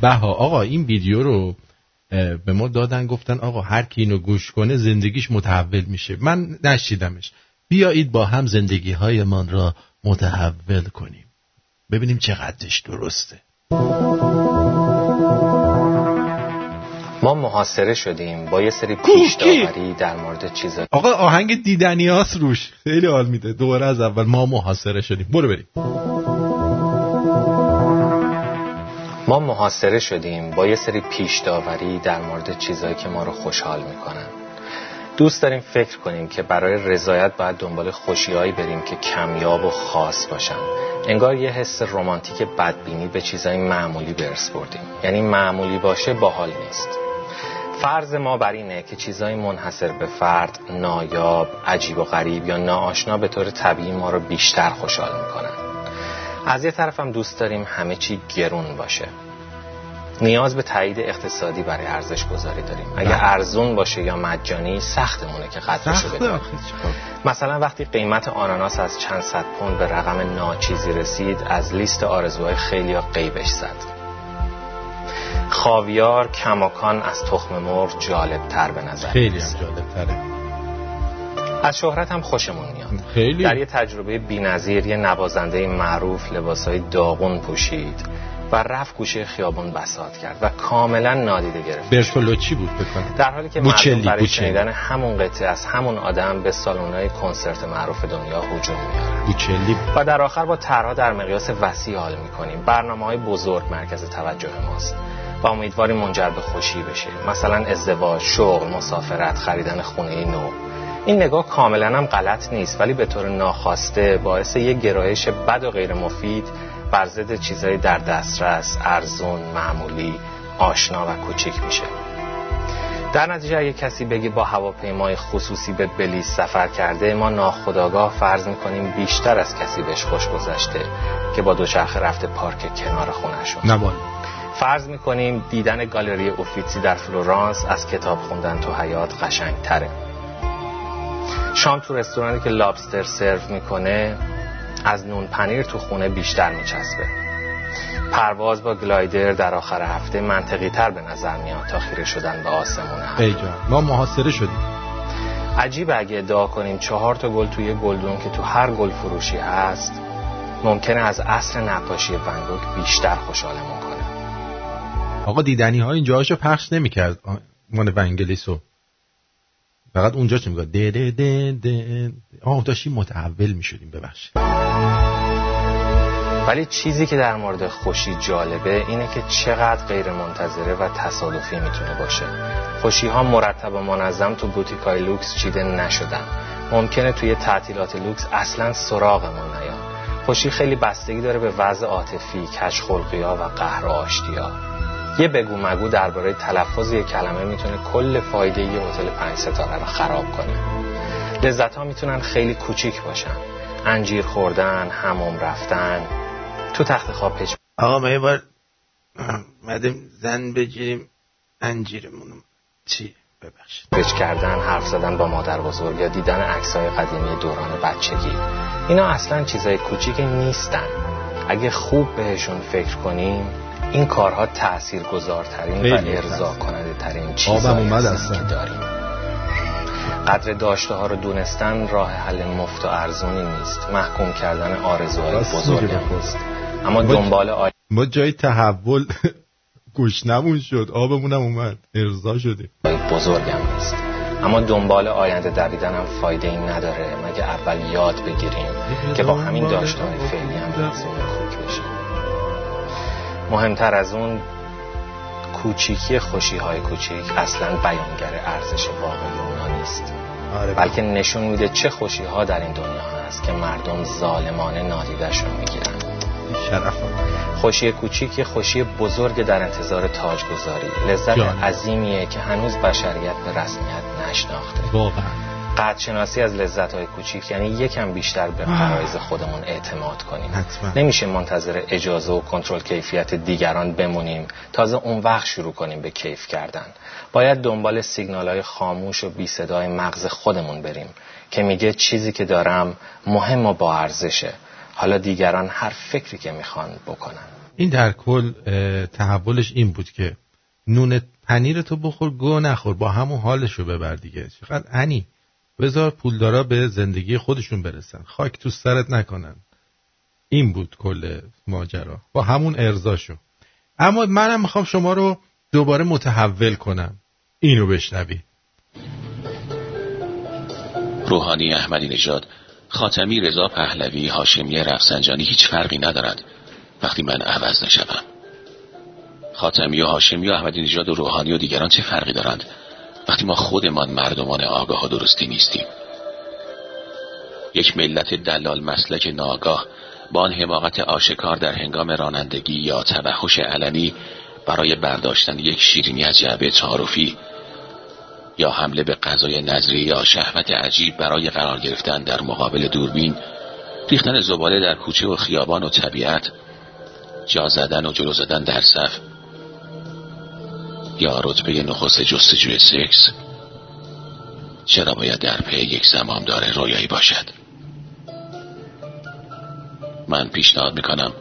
به به ها. آقا این ویدیو رو به ما دادن گفتن آقا هر کی اینو گوش کنه زندگیش متحول میشه. من نشیدمش. بیایید با هم زندگی هایمان را متحول کنیم. ببینیم چقدرش درسته. ما محاصره شدیم با یه سری پیش در مورد چیزا. آقا آهنگ دیدنی روش. خیلی حال میده. دوباره از اول ما محاصره شدیم. برو بریم. ما محاصره شدیم با یه سری پیش داوری در مورد چیزایی که ما رو خوشحال می‌کنن. دوست داریم فکر کنیم که برای رضایت باید دنبال خوشیهایی بریم که کمیاب و خاص باشن. انگار یه حس رمانتیک بدبینی به چیزای معمولی برس بردیم. یعنی معمولی باشه باحال نیست. فرض ما بر اینه که چیزای منحصر به فرد نایاب عجیب و غریب یا ناآشنا به طور طبیعی ما رو بیشتر خوشحال می‌کنن. از یه طرف هم دوست داریم همه چی گرون باشه نیاز به تایید اقتصادی برای ارزش گذاری داریم اگه بله. ارزون باشه یا مجانی سختمونه که قدرشو بدونیم؟ مثلا وقتی قیمت آناناس از چند صد پوند به رقم ناچیزی رسید از لیست آرزوهای خیلی ها قیبش زد خاویار کماکان از تخم مرغ جالب تر به نظر خیلی. هم جالب تره از شهرت هم خوشمون میاد. خیلی. در یه تجربه بی‌نظیر یه نوازنده معروف لباسای داغون پوشید و رفت گوشه خیابون بساط کرد و کاملا نادیده گرفت. برتولوچی بود؟ بکنم در حالی که بوچلی، مردم برای بوچلی. شنیدن همون قطعه از همون آدم به سالن‌های کنسرت معروف دنیا هجوم میارن بوچلی و در آخر با طرحها در مقیاس وسیع حال می‌کنیم. برنامه های بزرگ مرکز توجه ماست و امیدواریم منجر به خوشی بشه. مثلا ازدواج شغل مسافرت خریدن خونه نو. این نگاه کاملا هم غلط نیست ولی به طور ناخواسته باعث یک گرایش بد و غیر مفید بر ضد چیزهای در دسترس ارزون معمولی آشنا و کوچیک میشه. در نتیجه اگه کسی بگی با هواپیمای خصوصی به بلیز سفر کرده ما ناخداگاه فرض می‌کنیم بیشتر از کسی بهش خوش گذشته که با دوچرخه رفته پارک کنار خونهشون نه والا. فرض می‌کنیم دیدن گالری اوفیتسی در فلورانس از کتاب خوندن تو حیات قشنگ تره شام تو رستورانی که لابستر سرو می‌کنه از نون پنیر تو خونه بیشتر میچسبه. پرواز با گلایدر در آخر هفته منطقی تر به نظر میاد تا خیره شدن به آسمون هم. ای جان ما محاصره شدیم. عجیب اگه ادعا کنیم چهار تا گل توی گلدون که تو هر گل فروشی هست ممکنه از اصل نقاشی ونگوک بیشتر خوشحالمون کنه. آقا دیدنی ها اینجا هاشو پخش نمی‌کرد مال ونگلیسو فقط اونجا چه میگه؟ ده ده ده ده. آه داشتیم متحول می‌شدیم ببخشید. ولی چیزی که در مورد خوشی جالبه اینه که چقدر غیر منتظره و تصادفی می‌تونه باشه. خوشی ها مرتب و منظم تو بوتیکای لوکس چیده نشدن. ممکنه توی تعطیلات لوکس اصلا سراغمون نیان خوشی خیلی بستگی داره به وضع عاطفی کج ها و قهر و آشتیا یه بگو مگو درباره تلفظ یه کلمه می‌تونه کل فایده یه هتل پنج ستاره رو خراب کنه. لذت ها می‌تونن خیلی کوچیک باشن. انجیر خوردن هموم رفتن. تو تخت خواب پچ آقا ما یه بار مدیم زن بگیریم انجیرمونو. چی؟ ببخشید. پچ کردن حرف زدن با مادر بزرگ یا دیدن عکسای قدیمی دوران بچگی. اینا اصلا چیزای کوچیک نیستن. اگه خوب بهشون فکر کنیم این کارها تأثیر گذارترین و ارضا کننده ترین اومد هستن. که داریم. قدر داشته ها رو دونستن راه حل مفت و ارزونی نیست. محکوم کردن آرزوهای بزرگ. نیست اما ما- دنبال آی... ما جای تحول گشنمون شد. آبمونم اومد. ارضا شدیم. بزرگم نیست. اما دنبال آینده دویدن هم فایده ای نداره. مگه اول یاد بگیریم که با همین داشته های فعلی هم مهمتر از اون کوچیکی خوشی های کوچیک اصلا بیانگر ارزش واقعی اونا نیست. آره. بلکه نشون میده چه خوشی ها در این دنیا هست که مردم ظالمانه نادیدشون می‌گیرن. شرف خوشی کوچیک خوشی بزرگ در انتظار تاجگذاری. لذت جان. عظیمیه که هنوز بشریت به رسمیت نشناخته. واقعا. قدرشناسی از لذت های کوچیک یعنی یکم بیشتر به فرایز خودمون اعتماد کنیم. حتما. نمیشه منتظر اجازه و کنترل کیفیت دیگران بمونیم. تازه اون وقت شروع کنیم به کیف کردن. باید دنبال سیگنال های خاموش و بی صدای مغز خودمون بریم که میگه چیزی که دارم مهم و با ارزشه. حالا دیگران هر فکری که می‌خوان بکنن. این در کل تحولش این بود که نون پنیر تو بخور گو نخور با همون حالشو ببر دیگه. چقدر انی بذار پولدارا به زندگی خودشون برسن. خاک تو سرت نکنن. این بود کل ماجرا. با همون ارزاشو. اما منم می‌خوام شما رو دوباره متحول کنم. اینو بشنوی روحانی احمدی نژاد خاتمی رضا پهلوی هاشمی رفسنجانی هیچ فرقی ندارند وقتی من عوض نشوم. خاتمی و هاشمی و احمدی نژاد و روحانی و دیگران چه فرقی دارند؟ وقتی ما خودمان مردمان آگاه درستی نیستیم. یک ملت دلال مسلک ناگاه با آن حماقت آشکار در هنگام رانندگی یا توحش علنی برای برداشتن یک شیرینی از جعبه تعارفی یا حمله به غذای نظری یا شهوت عجیب برای قرار گرفتن در مقابل دوربین ریختن زباله در کوچه و خیابان و طبیعت جا زدن و جلو زدن در صف یا رتبه نخست جستجوی سکس چرا باید در پی یک زمامدار رویایی باشد؟ من پیشنهاد می‌کنم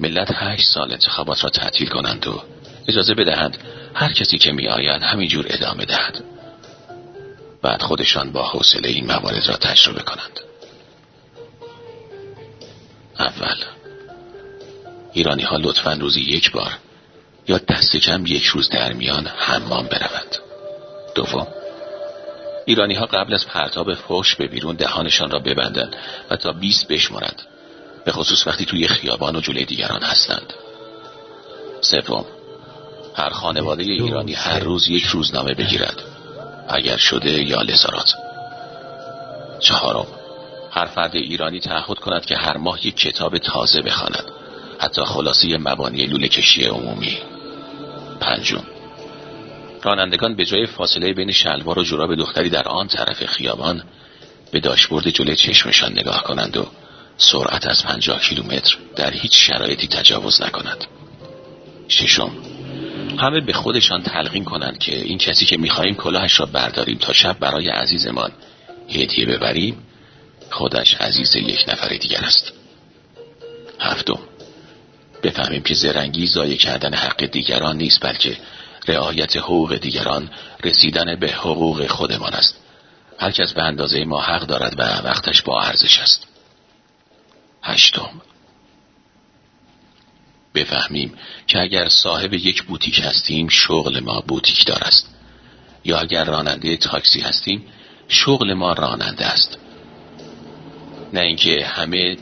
ملت هشت سال انتخابات را تعطیل کنند و اجازه بدهند هر کسی که میآید همینجور ادامه دهد. بعد خودشان با حوصله این موارد را تجربه کنند. اول ایرانی ها لطفا روزی یک بار یا دست کم یک روز در میان حمام بروند دوم ایرانی ها قبل از پرتاب فوش به بیرون دهانشان را ببندند و تا 20 بشمارند. به خصوص وقتی توی خیابان و جلوی دیگران هستند. سوم هر خانواده ایرانی هر روز یک روزنامه بگیرد. اگر شده یا لزارات چهارم هر فرد ایرانی تعهد کند که هر ماه یک کتاب تازه بخواند. حتی خلاصی مبانی لوله کشی عمومی. پنجم. رانندگان به جای فاصله بین شلوار و جوراب دختری در آن طرف خیابان به داشبورد جلوی چشمشان نگاه کنند و سرعت از پنجاه کیلومتر در هیچ شرایطی تجاوز نکند. ششم. همه به خودشان تلقین کنند که این کسی که می‌خواهیم کلاهش را برداریم تا شب برای عزیزمان هدیه ببریم خودش عزیز یک نفر دیگر است. هفتم. بفهمیم که زرنگی زایه کردن حق دیگران نیست بلکه رعایت حقوق دیگران رسیدن به حقوق خودمان است. هر کس به اندازه ما حق دارد و وقتش با ارزش است. هشتم. بفهمیم که اگر صاحب یک بوتیک هستیم شغل ما بوتیک دار است. یا اگر راننده تاکسی هستیم شغل ما راننده است. نه اینکه همه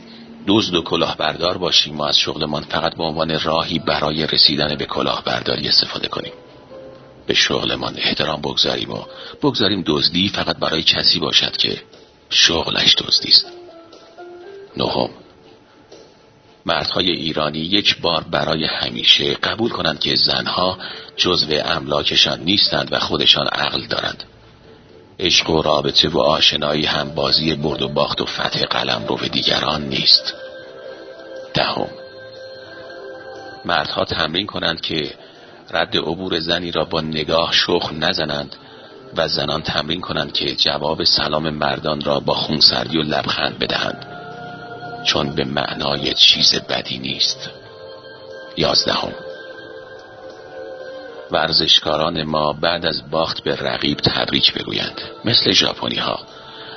دزد و کلاهبردار باشیم. ما از شغلمان فقط به عنوان راهی برای رسیدن به کلاهبرداری استفاده کنیم. به شغلمان احترام بگذاریم و بگذاریم دزدی فقط برای کسی باشد که شغلش دزدی است. نهم. مردهای ایرانی یک بار برای همیشه قبول کنند که زنها جزو املاکشان نیستند و خودشان عقل دارند. عشق و رابطه و آشنایی هم بازی برد و باخت و فتح قلم رو به دیگران نیست. دهم. مردها تمرین کنند که رد عبور زنی را با نگاه شخ نزنند و زنان تمرین کنند که جواب سلام مردان را با خونسردی و لبخند بدهند چون به معنای چیز بدی نیست. یازدهم. ورزشکاران ما بعد از باخت به رقیب تبریک بگویند. مثل ژاپنی ها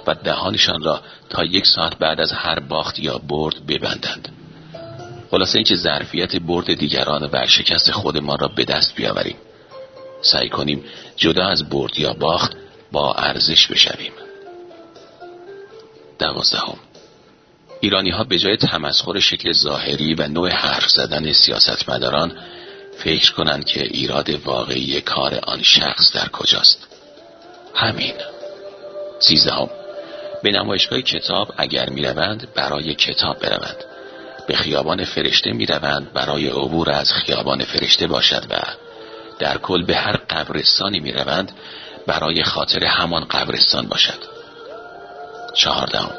و دهانشان را تا یک ساعت بعد از هر باخت یا برد ببندند. خلاصه اینکه ظرفیت برد دیگران و شکست خودمان را به دست بیاوریم. سعی کنیم جدا از برد یا باخت با ارزش بشویم. دوازدهم. ایرانی ها به جای تمسخر شکل ظاهری و نوع حرف زدن سیاستمداران فکر کنند که ایراد واقعی کار آن شخص در کجاست. همین. سیزدهم. به نمایشگاه کتاب اگر می‌روند برای کتاب بروند. به خیابان فرشته می‌روند برای عبور از خیابان فرشته باشد و در کل به هر قبرستانی می‌روند برای خاطر همان قبرستان باشد. چهاردهم.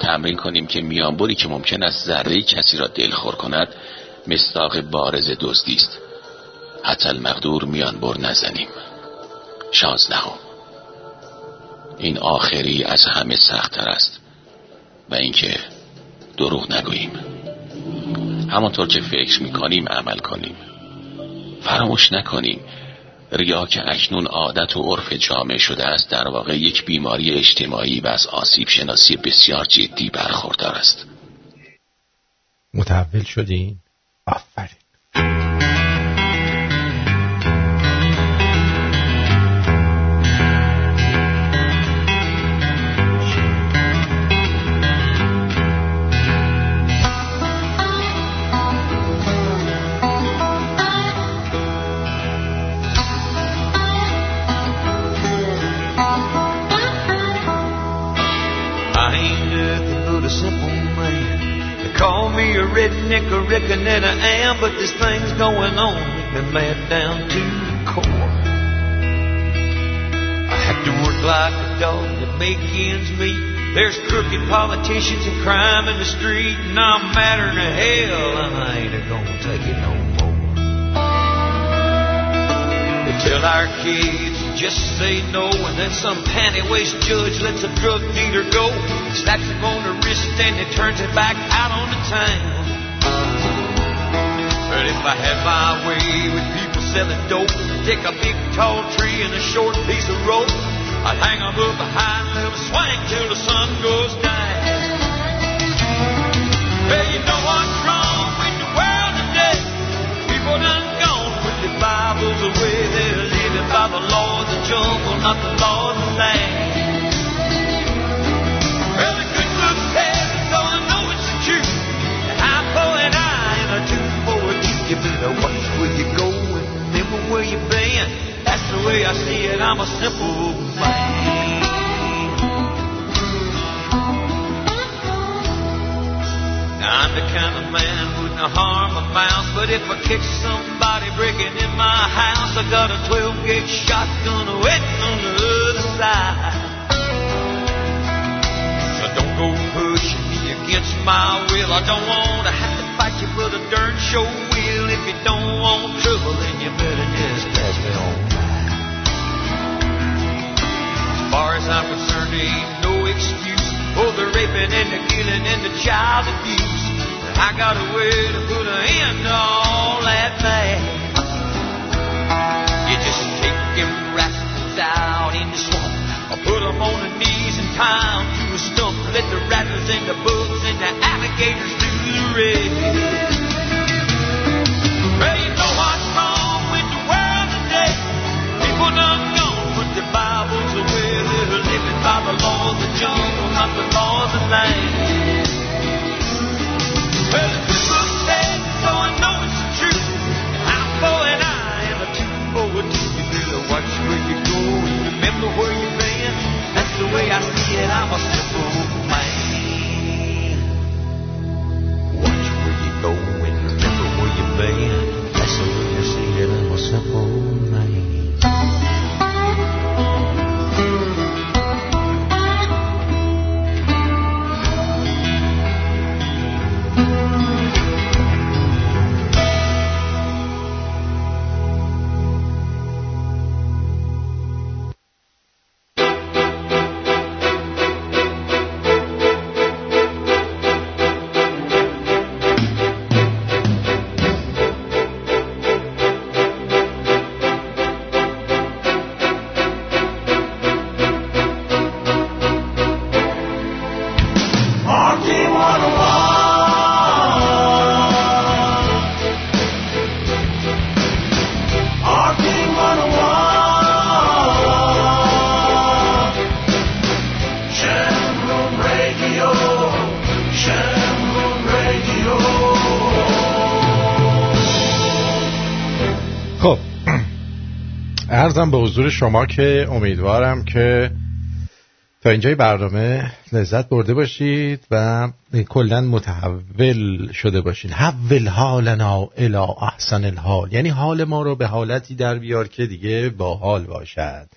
تمرین کنیم که میانبری که ممکن است ذره کسی را دلخور کند مستاق بارز دزدی است. حتی المقدور میانبر نزنیم. شانزدهم. این آخری از همه سختتر است. و اینکه دروغ نگوییم. همانطور که فکر می‌کنیم عمل کنیم. فراموش نکنیم. ریا که اکنون عادت و عرف جامعه شده است در واقع یک بیماری اجتماعی و از آسیب شناسی بسیار جدی برخوردار است. متحول شدین؟ آفرین. Me a redneck, I reckon that I am, but this thing's going on, me mad down to the core. I have to work like a dog that make ends meet. There's crooked politicians and crime in the street, and I'm madder than hell. I ain't gonna take it no more. They tell our kids to just say no, and then some panty waist judge lets a drug dealer go, slaps him on the wrist, and he turns it back out on the town. But if I had my way with people selling dope, take a big tall tree and a short piece of rope, I'd hang 'em up behind, let 'em swing till the sun goes down. Well, you know what's wrong with the world today? People done gone with the Bibles away. They're by the law of the jungle, not the law of the land. Well, the good book says, so I know it's the truth. An eye for an eye and a tooth for a tooth. You better watch where you go and remember where you've been. That's the way I see it. I'm a simple man. I'm the kind of man who wouldn't harm a mouse, but if I kick somebody breaking in my house, I got a 12 gauge shotgun waiting on the other side. So don't go pushing me against my will. I don't want to have to fight you, but a darn sure will. If you don't want trouble, then you better just pass me on. As far as I'm concerned, ain't no excuse for the raping and the killing and the child abuse. I got a way to put an end to all that mess. You just take them rascals out in the swamp, or put 'em on their knees and tie 'em to a stump. Let the rattlers and the bugs and the alligators do the rest. Well, you know what's wrong with the world today? People done gone put their Bibles away. They're living by the law of jungle, not the law of land. Remember where you've been. That's the way I see it. I'm a simple man. Watch where you go and remember where you've been. That's the way I see it. I'm a simple man. ارزم به حضور شما که امیدوارم که تا اینجای برنامه لذت برده باشید و کلا متحول شده باشید حول حالنا الى احسن الحال. یعنی حال ما رو به حالتی در بیار که دیگه با حال باشد.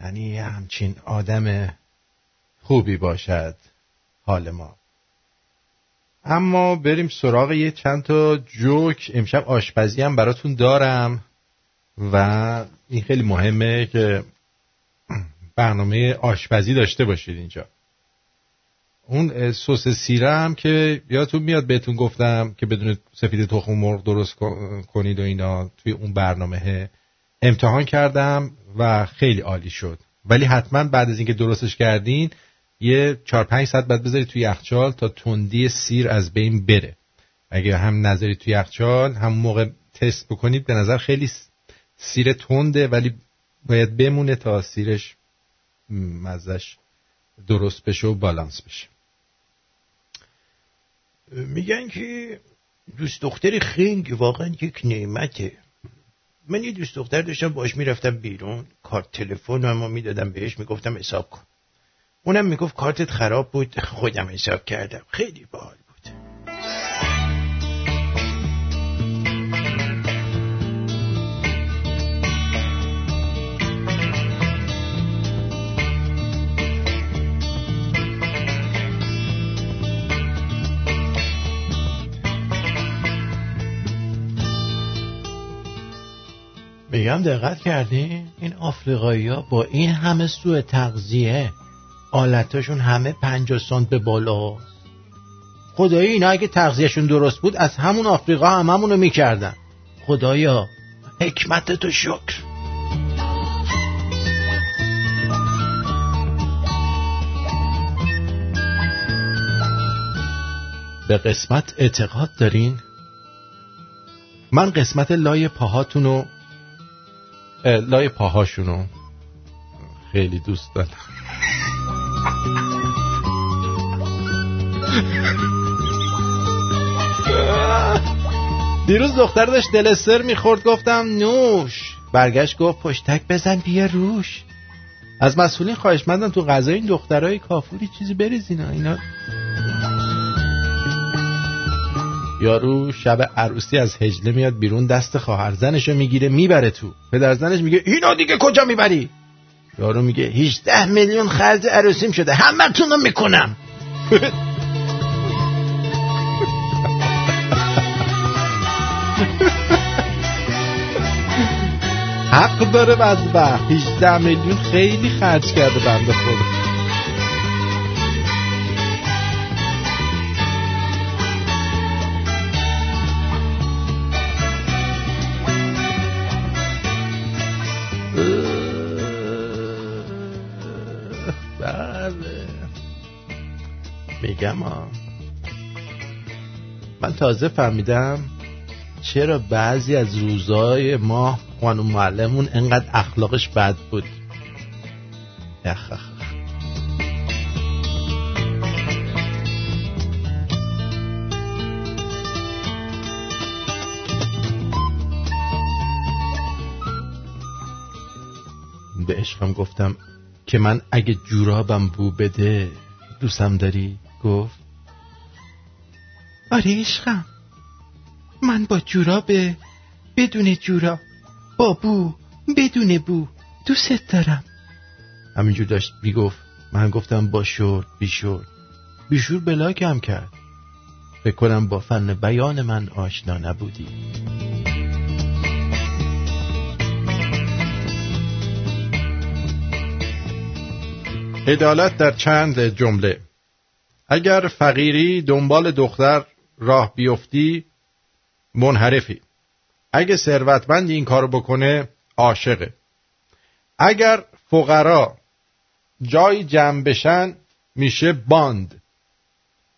یعنی همچین آدم خوبی باشد حال ما. اما بریم سراغ یه چند تا جوک. امشب آشپزی هم براتون دارم. و این خیلی مهمه که برنامه آشپزی داشته باشید اینجا. اون سس سیره هم که یادتون میاد بهتون گفتم که بدون سفید تخم مرغ درست کنید و اینا توی اون برنامه امتحان کردم و خیلی عالی شد. ولی حتما بعد از اینکه درستش کردین یه چهار پنج ساعت بعد بذارید توی یخچال تا تندی سیر از بین بره. اگه هم نظری توی یخچال هم موقع تست بکنید به نظر خیلی سیر تنده ولی باید بمونه تا سیرش مزش درست بشه و بالانس بشه. میگن که دوست دختر خنگ واقعا یک نعمته. من یه دوست دختر داشتم باش می‌رفتم بیرون کارت تلفن اما می‌دادم بهش می‌گفتم حساب کن. اونم می‌گفت کارتت خراب بود خودم حساب کردم. خیلی باحال میگم دقت کردین؟ این آفریقایی ها با این همه سوء تغذیه آلتاشون همه پنجاه سانت به بالا. خدایی اینا اگه تغذیهشون درست بود از همون آفریقا هممونو می‌کردن. خدایا حکمت تو شکر. به قسمت اعتقاد دارین؟ من قسمت لای پاهاتونو اه، لای پاهاشونو خیلی دوست دارم. دیروز دختر داشت دلستر می‌خورد گفتم نوش. برگشت گفت پشتک بزن بیا روش. از مسئولین خواهش مندم تو غذای این دخترای کافوری چیزی بریزینا اینا. یارو شب عروسی از هجله میاد بیرون دست خواهر زنشو می‌گیره می‌بره تو. پدر زنش میگه اینو دیگه کجا می‌بری؟ یارو میگه 18 میلیون خرج عروسیم شده همه می‌کنم. حق داره بدبخت 18 میلیون خیلی خرج کرده بنده خدا. میگم ها من تازه فهمیدم چرا بعضی از روزای ما خانم معلمون انقدر اخلاقش بد بود. یخ اخ. به عشقم گفتم که من اگه جورابم بو بده دوستم داری؟ گفت آره عشقم من با جوراب بدون جوراب با بو بدون بو دوست دارم. همینجور داشت بیگفت من گفتم با شور بیشور بیشور بلاکم کرد. فکر کنم با فن بیان من آشنا نبودی. عدالت در چند جمله. اگر فقیری دنبال دختر راه بیفتی منحرفی. اگه ثروتمند این کارو بکنه عاشقه. اگر فقرا جای جمع بشن میشه باند.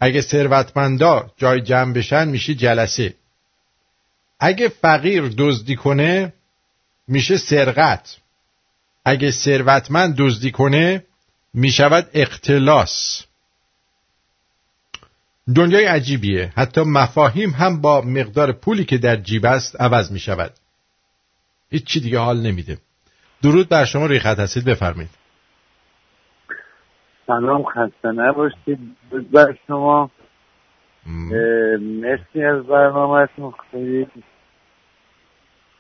اگه ثروتمندا جای جمع بشن میشه جلسه. اگه فقیر دزدی کنه میشه سرقت. اگه ثروتمند دزدی کنه می‌شود اختلاس. دنیای عجیبیه. حتی مفاهیم هم با مقدار پولی که در جیب است عوض می شود هیچ چی دیگه حال نمیده. درود بر شما ریخت هستید بفرمایید. سلام خسته نباشید. بر شما. مرسی از برنامهتون. خیلی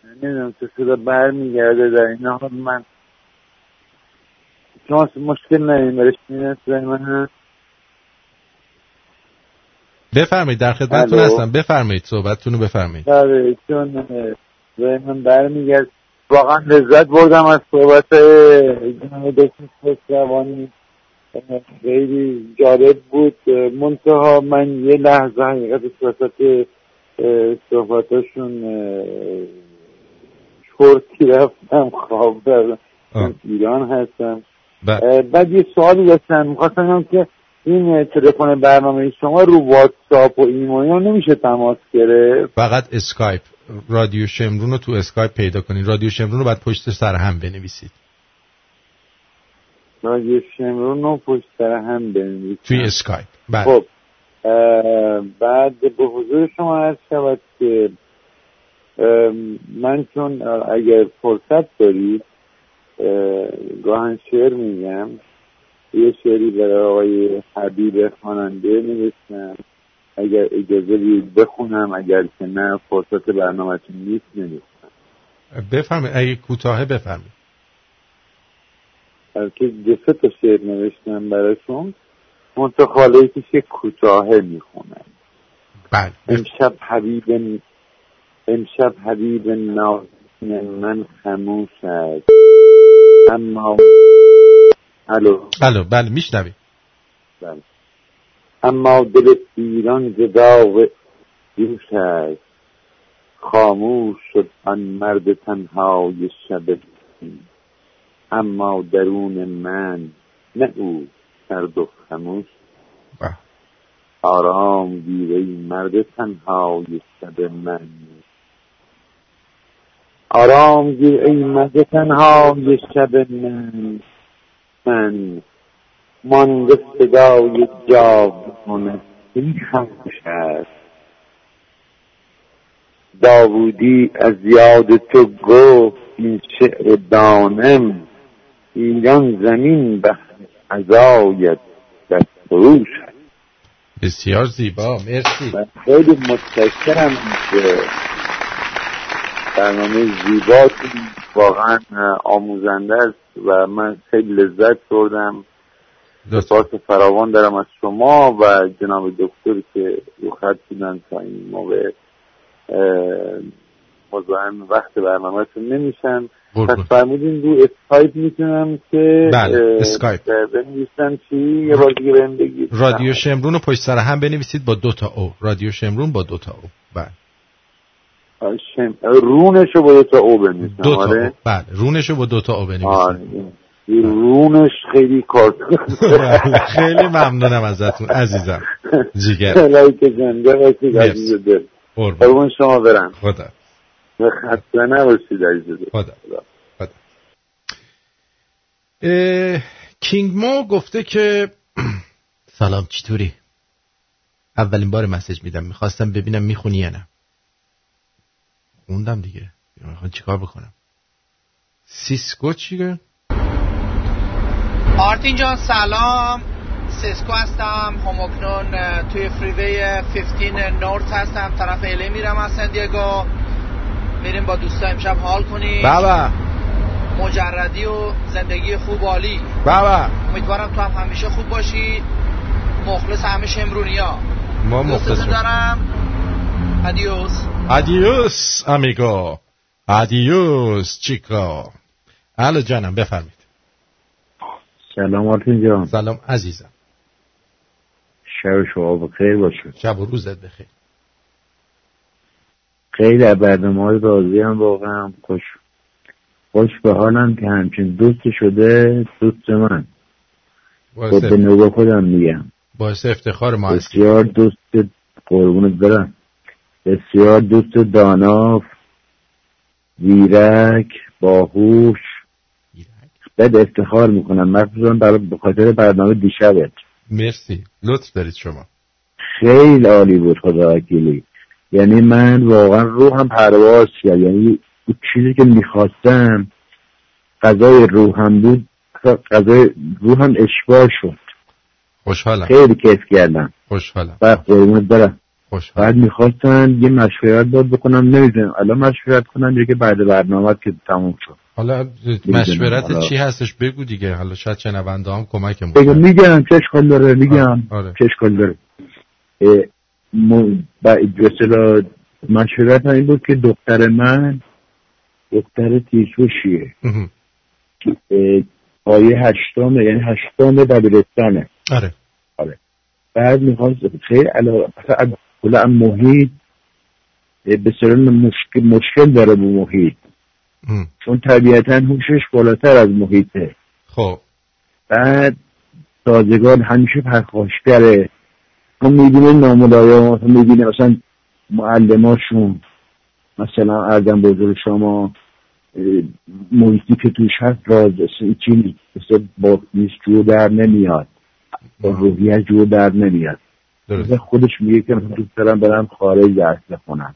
نمی‌دونم چه صدا برمیگرده در این حال. من شما مشکل نداریم برشتین صدای من هست بفرمایید در خدمتتون. هستم. بفرمایید صحبتتون رو بفرمایید. بله چون من برمیگرد. واقعا لذت بردم از صحبت جناب دکتر خیلی جالب بود. منتها من یه لحظه حقیقت صحبت صحبتاشون اه، چرتی رفتم. خواب من ایران هستم. اه، بعد یه سوالی داشتم. می‌خواستم که این تلفن برنامه شما رو واتساپ و ایمیل نمیشه تماس گرفت؟ فقط اسکایپ. رادیو شمرون رو تو اسکایپ پیدا کنید رادیو شمرون رو باید پشت سر هم بنویسید. رادیو شمرون رو پشت سر هم بنویسید. توی اسکایپ. بله. خب بعد به حضور شما عرض شود که من چون اگر فرصت دارید اه، گاهن شعر میگم. یه شعری برای آقای حبیب خواننده نوشتم اگر اجازه بدید بخونم اگر که نه فرصت برنامهتون نیست نوشتم بفرمایید. اگه کوتاه بفرمایید. که دو سه تا شعر نوشتم براشون منتخاله که کوتاهه می‌خونم. بله. امشب حبیب امشب حبیب ناز من خموش است. اما الو. الو بله میشنوی. بله. اما دل ایران ز داغ دوش است. خاموش شد آن مرد تنهای شب اما درون من نه او سرد و خموش. آرام گیر ای مرد تنهای شب من. آرام گیر ای مرد تنهای شب من. من مانده صدای جاودانه این خموش است. داوودی از یاد تو گفت این شعر دانم. ایران زمین به عزایت در فروش است. بسیار زیبا مرسی. خیلی متشکرم که برنامه زیباتون واقعا آموزنده است. و من خیلی لذت بردم. سپاس فراوان دارم از شما و جناب دکتر که رو خط بودن تا این موقع مزاحم وقت برنامهتون نمیشن. پس فرمودین رو اسکایپ می‌تونم که بله، اسکایپ. بنویسم چی؟ یه بار دیگه بهم بگید. رادیو شمرون رو پشت سر هم بنویسید با دو تا او. رادیو شمرون با دو تا او. بله. شم... رونش رو با دو تا او بنویسم. دو تا آره؟ بله. رونش رو با دو تا او آره. بنویسید این رونش خیلی کار خیلی ممنونم ازتون عزیزم. جیگر. باشید مرسی. عزیز دل. قربون شما برم. خدا. خسته نباشید عزیز دل. خدا. کینگ مو گفته که سلام چطوری؟ اولین بار message میدم. می‌خواستم ببینم می‌خونی یا نه. خوندم دیگه. می‌خوام چیکار بکنم؟ سیسکو چیه؟ آرتین جان سلام. سیسکو هستم. هم‌اکنون اه، توی freeway 15 north هستم. طرف LA میرم از سن دیگو. میریم با دوستا امشب حال کنیم. بابا مجردی و زندگی خوب عالی. بابا امیدوارم تو هم همیشه خوب باشی. مخلص همه شمرونیا. ما دوستتون مختصر دارم. adios adios amigo adios chica الو جانم بفرمید سلام آرتین جان. سلام عزیزم. شب شما بخیر باشه. شب و روزت بخیر خیلی از برنامه های راضی هم واقعا خوش خوش به حالم که همچین دوست شده دوست من. باعث, خب به نوبه خودم میگم. باعث افتخار ما هستی. بسیار دوست قربونت برم. بسیار دوست دانا زیرک باهوش. بد افتخار می‌کنم. مخصوصا برای به خاطر برنامه دیشبت. مرسی. لطف دارید شما. خیلی عالی بود خدا وکیلی. یعنی من واقعا روحم پرواز کرد. یعنی اون چیزی که می‌خواستم غذای روحم بود غذای روحم اشباع شد. خوشحالم. خیلی کیف کردم. خوشحالم. و قربونت برم. بعد می‌خواستن یه مشورت داد بکنم نمی‌دونم. الان مشورت کنم یا که بعد برنامه که تموم شد. حالا مشورت حالا. چی هستش؟ بگو دیگه. حالا شاید شنونده هم بگم کنن. میگم چه اشکال داره میگم. آره. چه اشکال داره. اه، م- با به مشورت این بود که دختر من دختر. اه، آیه هشتم یعنی هشتم دبیرستانه. آره. آره. بعد می‌خواست خیلی علاقه کلا محیط به مشکل, مشکل داره با محیط. ام. چون طبیعتا هوشش بالاتر از محیطه. خب. بعد سازگار همیشه پرخاشگره. اون می‌بینه ناملایم می‌بینه مثلا معلماشون مثلا ارزم بزرگ شما محیطی که توش هست راز چی مثل با نیست جور در نمیاد. با روحیه جور در نمیاد. مثلا خودش میگه که من دوست دارم برم خارج درس بخونم.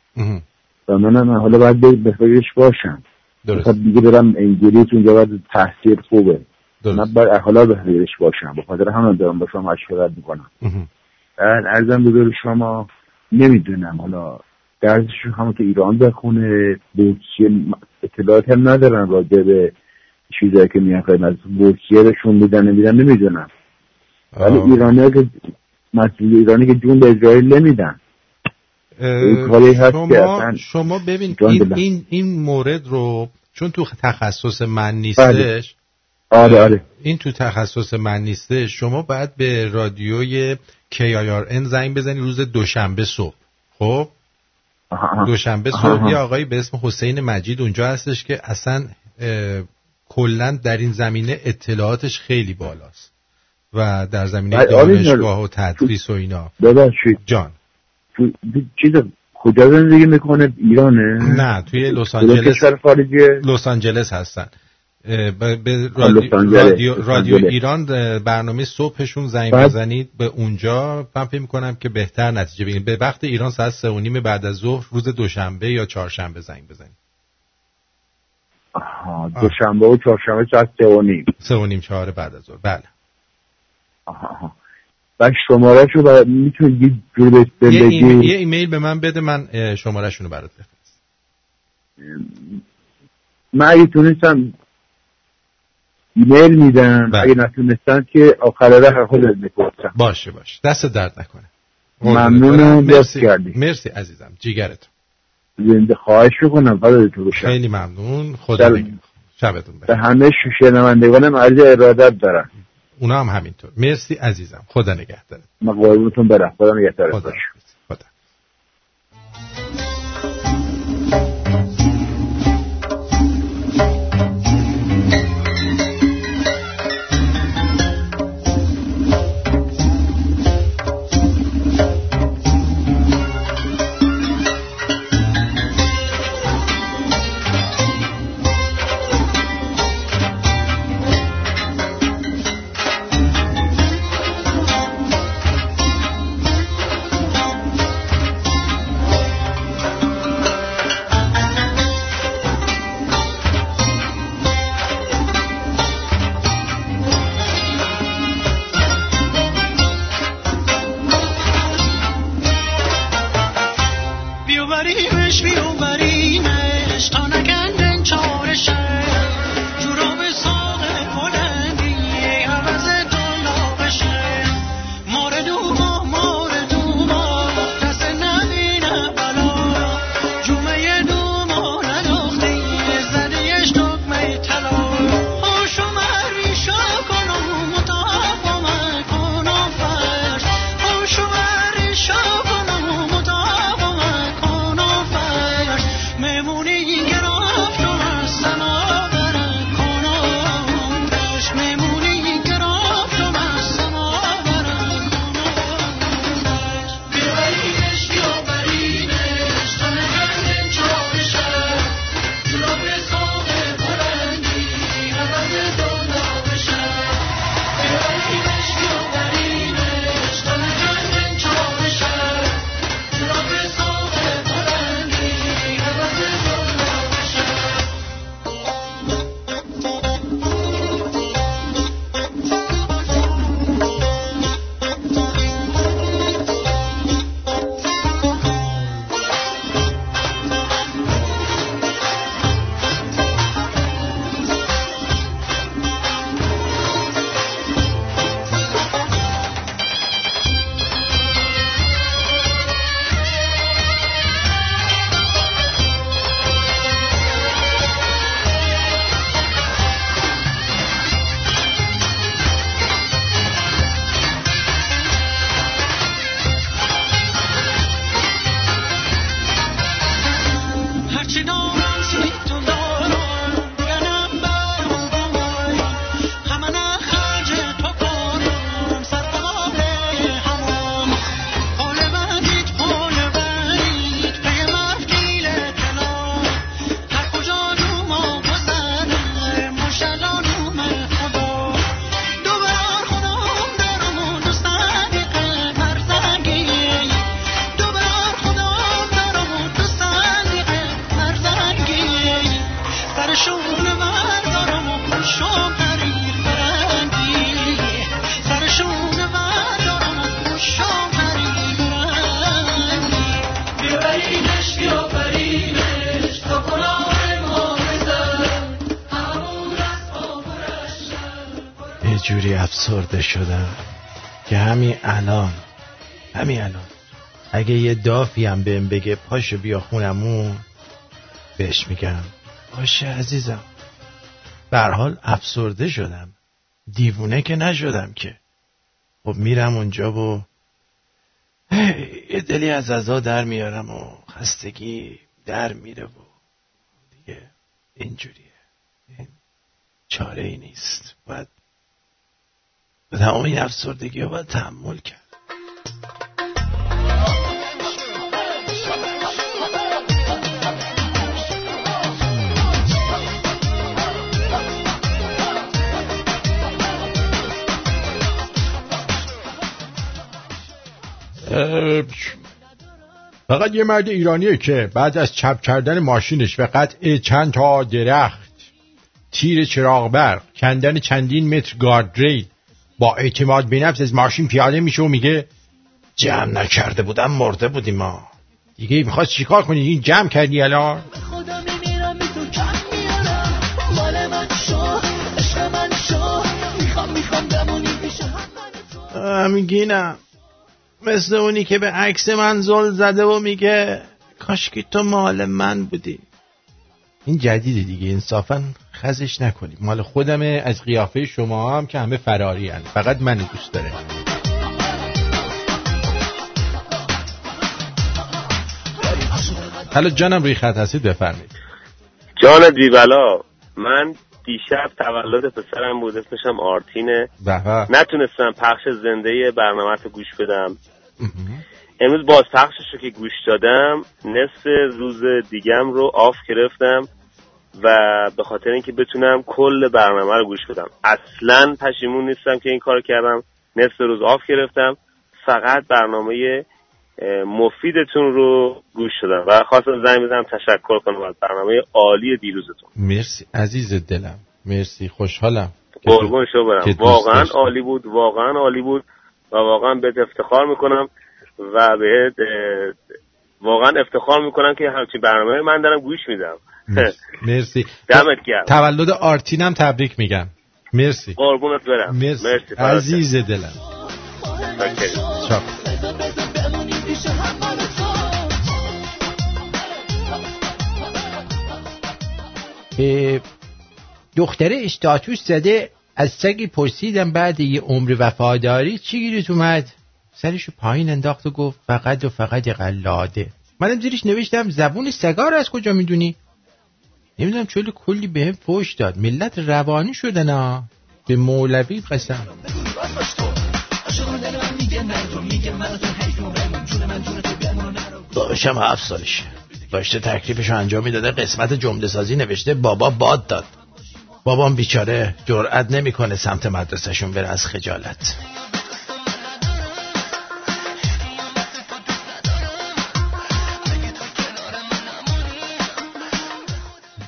و منم حالا باید به فکرش باشم درست. دیگه برم انگلیس اونجا باید تحصیل خوبه درست. من باید حالا به فکرش باشم به خاطر همون دارم با شما مشورت می‌کنم. بعد ارزم بزرگ شما نمی‌دونم حالا درسش رو همون که ایران بخونه بورسیه اطلاعات هم ندارم راجع به چیزایی که میان خدمت بورسیه بهشون میدن نمیدن نمی‌دونم ولی آه. ایرانی که مسئول ایرانی که جون به اسرائیل نمیدن. شما شما ببین این. این این مورد رو چون تو تخصص من نیستش آره آره. این تو تخصص من نیستش شما باید به رادیوی KIRN زنگ بزنی روز دوشنبه صبح خب؟ دوشنبه صبح. یه آقایی به اسم حسین مجید اونجا هستش که اصلا کلا در این زمینه اطلاعاتش خیلی بالاست. و در زمینه بله، دانشگاه و تدریس و اینا. ببخشید. جان. تو چیز کجا زندگی می‌کنه؟ ایرانه؟ نه توی لس آنجلس. لس آنجلس هستن. به رادیو, رادیو. ایران برنامه صبحشون زنگ بزنید به اونجا. من فکر می‌کنم که بهتر نتیجه بگیرید به وقت ایران ساعت سه و نیم بعد از ظهر روز دوشنبه یا چهارشنبه زنگ بزنید. دوشنبه و چهارشنبه ساعت سه و نیم. سه و نیم چهار بعد از ظهر. بله. آها. بعد شماره شو می‌تونید یه جور بهش یه, ایمیل, یه بگی ایمیل به من بده من شماره شونو برات بفرستم. من اگه تونستم ایمیل میدم بله. اگه نتونستم که آخر راه خودت می‌پرسم باشه باشه. دست درد نکنه. ممنونم مرسی. دست کردی. مرسی عزیزم. جیگرت زنده خواهش می‌کنم فضل تو باشم خیلی ممنون. خدا. شبتون بخیر. به همه شنوندگانم عرض ارادت دارم. اونا هم همینطور. مرسی عزیزم. خدا نگهدار من قربونتون برم. خدا نگهدارت. خدا خدا. افسرده شدم. که همین الان همین الان. اگه یه دافی هم بهم بگه پاشو بیا خونمون بهش میگم. باشه عزیزم. حال افسرده شدم. دیوونه که نشدم که. خب میرم اونجا و یه دلی از ازا در میارم و خستگی در میره و دیگه اینجوریه. این چاره ای نیست. باید به تمام این افسردگی رو باید تحمل کرد. فقط یه مرد ایرانیه که بعد از چپ کردن ماشینش و قطع چند تا درخت تیر چراغ برق کندن چندین متر گاردریل با اعتماد به نفس از ماشین پیاده میشه و میگه جمع نکرده بودم مرده بودیم ما. دیگه می‌خواست چیکار کنی؟ این جمع کردی الان؟ غمگینم مثل اونی که به عکس من زل زده و میگه کاشکی تو مال من بودی. این جدیده دیگه انصافا خزش نکنیم. مال خودمه از قیافه شما هم که همه فراری هن. فقط من دوست داره. حالا جانم روی خط هستید بفرمایید. جان دیولا من دیشب تولد پسرم بود اسمشم آرتینه. به به. نتونستم پخش زنده برنامه رو گوش بدم. امروز باز پخشش رو که گوش دادم نصف روز دیگم رو off گرفتم. و به خاطر اینکه بتونم کل برنامه رو گوش بدم. اصلا پشیمون نیستم که این کار کردم. نصف روز off گرفتم. فقط برنامه مفیدتون رو گوش دادم. و خواستم زنگ بزنم تشکر کنم از برنامه عالی دیروزتون. مرسی. عزیز دلم. مرسی. خوشحالم قربون شو برم واقعا. عالی بود. واقعا عالی بود. و واقعا بهت افتخار می‌کنم. و بهت اه، واقعا افتخار می‌کنم که همچین برنامه من دارم گوش میدم. مرسی. دمت گرم. تولد آرتینم تبریک میگم. مرسی. قربونت برم. مرسی. مرسی. عزیز دلم. اه، دختره استاتوس زده از سگی پرسیدم بعد یه عمر وفاداری چی گیرت اومد؟ سرشو پایین انداخت و گفت فقط و فقط قلاده. منم زیرش نوشتم زبون سگا رو از کجا می‌دونی؟ نمی‌دونم چلی کلی بهم فوش داد. ملت روانی شدن ها به مولوی قسم. داداشم هفت سالشه. داشته تکلیفش انجام می‌داده قسمت جمله سازی نوشته بابا باد داد. بابام بیچاره جرأت نمی‌کنه سمت مدرسهشون بره از خجالت.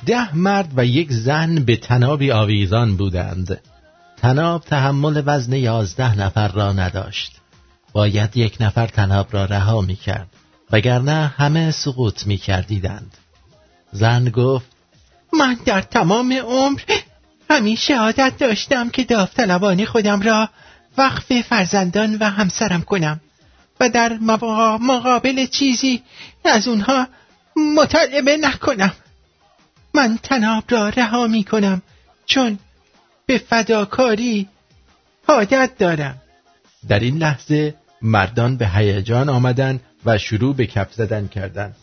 ده مرد و یک زن به تنابی آویزان بودند. تناب تحمل وزن یازده نفر را نداشت. باید یک نفر تناب را رها می کرد وگرنه همه سقوط می کردیدند زن گفت من در تمام عمر همیشه عادت داشتم که داوطلبانه خودم را وقف فرزندان و همسرم کنم و در مقابل چیزی از اونها مطالبه نکنم. من تناب را رها می کنم چون به فداکاری عادت دارم. در این لحظه مردان به هیجان آمدند و شروع به کف زدن کردند.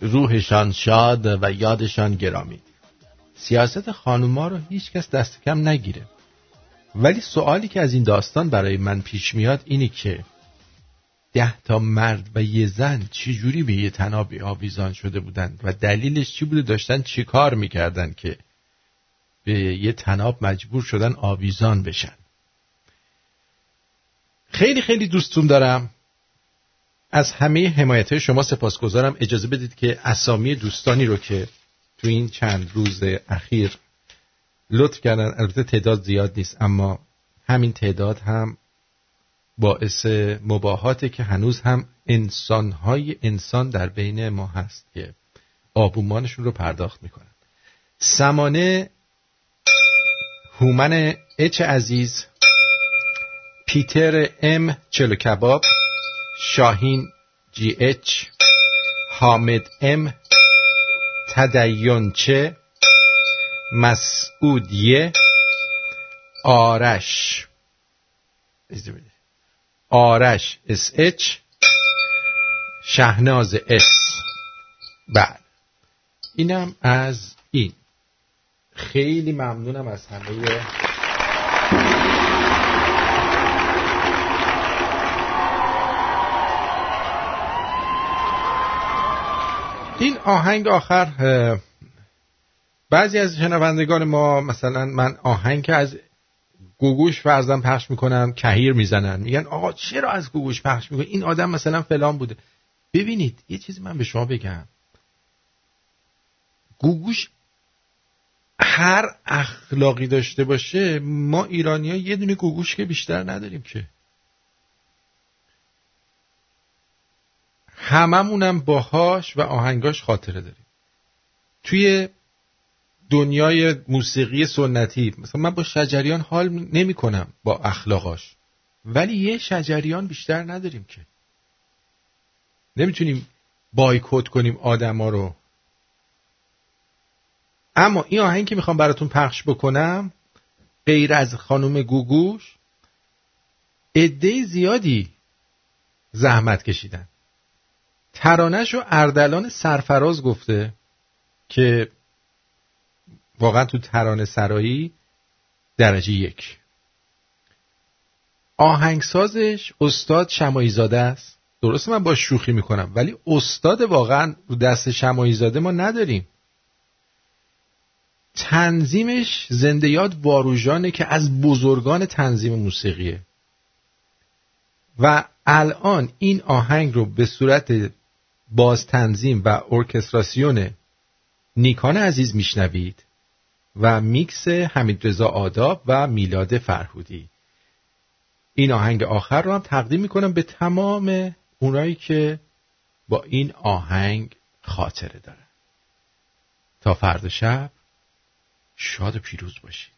روحشان شاد و یادشان گرامی. سیاست خانوما رو هیچ کس دست کم نگیره. ولی سوالی که از این داستان برای من پیش میاد اینه که ده تا مرد و یه زن چجوری به یه تنابی آویزان شده بودند و دلیلش چی بوده؟ داشتن چی کار می‌کردن که به یه تناب مجبور شدن آویزان بشن؟ خیلی خیلی دوستون دارم. از همه حمایت شما سپاسگزارم. اجازه بدید که اسامی دوستانی رو که تو این چند روز اخیر لطف کردن البته تعداد زیاد نیست اما همین تعداد هم باعث مباهاته که هنوز هم انسانهای انسان در بین ما هست که آبومانشون رو پرداخت می‌کنن سمانه هومن اچ عزیز پیتر ام چلو کباب شاهین جی اچ حامد ام تدیونچه مسعودیه آرش. آرش اس اچ شهناز اس. بعد. اینم از این. خیلی ممنونم از همه. این آهنگ آخر بعضی از شنوندگان ما مثلا من آهنگ از گوگوش فرزن پخش می‌کنم کهیر می‌زنن. میگن آقا چرا از گوگوش پخش می‌کنی؟ این آدم مثلا فلان بوده. ببینید یه چیزی من به شما بگم. گوگوش هر اخلاقی داشته باشه ما ایرانی ها یه دونه گوگوش که بیشتر نداریم که. هممونم باهاش و آهنگاش خاطره داریم. توی دنیای موسیقی سنتی. مثلا من با شجریان حال نمی کنم با اخلاقاش. ولی یه شجریان بیشتر نداریم که. نمی‌تونیم بایکوت کنیم آدما رو. اما این آهنگ که می‌خوام براتون پخش بکنم غیر از خانم گوگوش عده زیادی زحمت کشیدن. ترانش رو اردلان سرفراز گفته که واقعا تو ترانه سرایی درجه یک. آهنگسازش استاد شمایی زاده است. درسته من با شوخی می‌کنم ولی استاد واقعا رو دست شمایی زاده ما نداریم. تنظیمش زنده یاد واروژانه که از بزرگان تنظیم موسیقیه. و الان این آهنگ رو به صورت باز تنظیم و ارکستراسیون نیکان عزیز میشنوید. و میکس حمید رضا آداب و میلاد فرهودی. این آهنگ آخر رو هم تقدیم می‌کنم به تمام اونایی که با این آهنگ خاطره دارن. تا فردا شب شاد و پیروز باشید.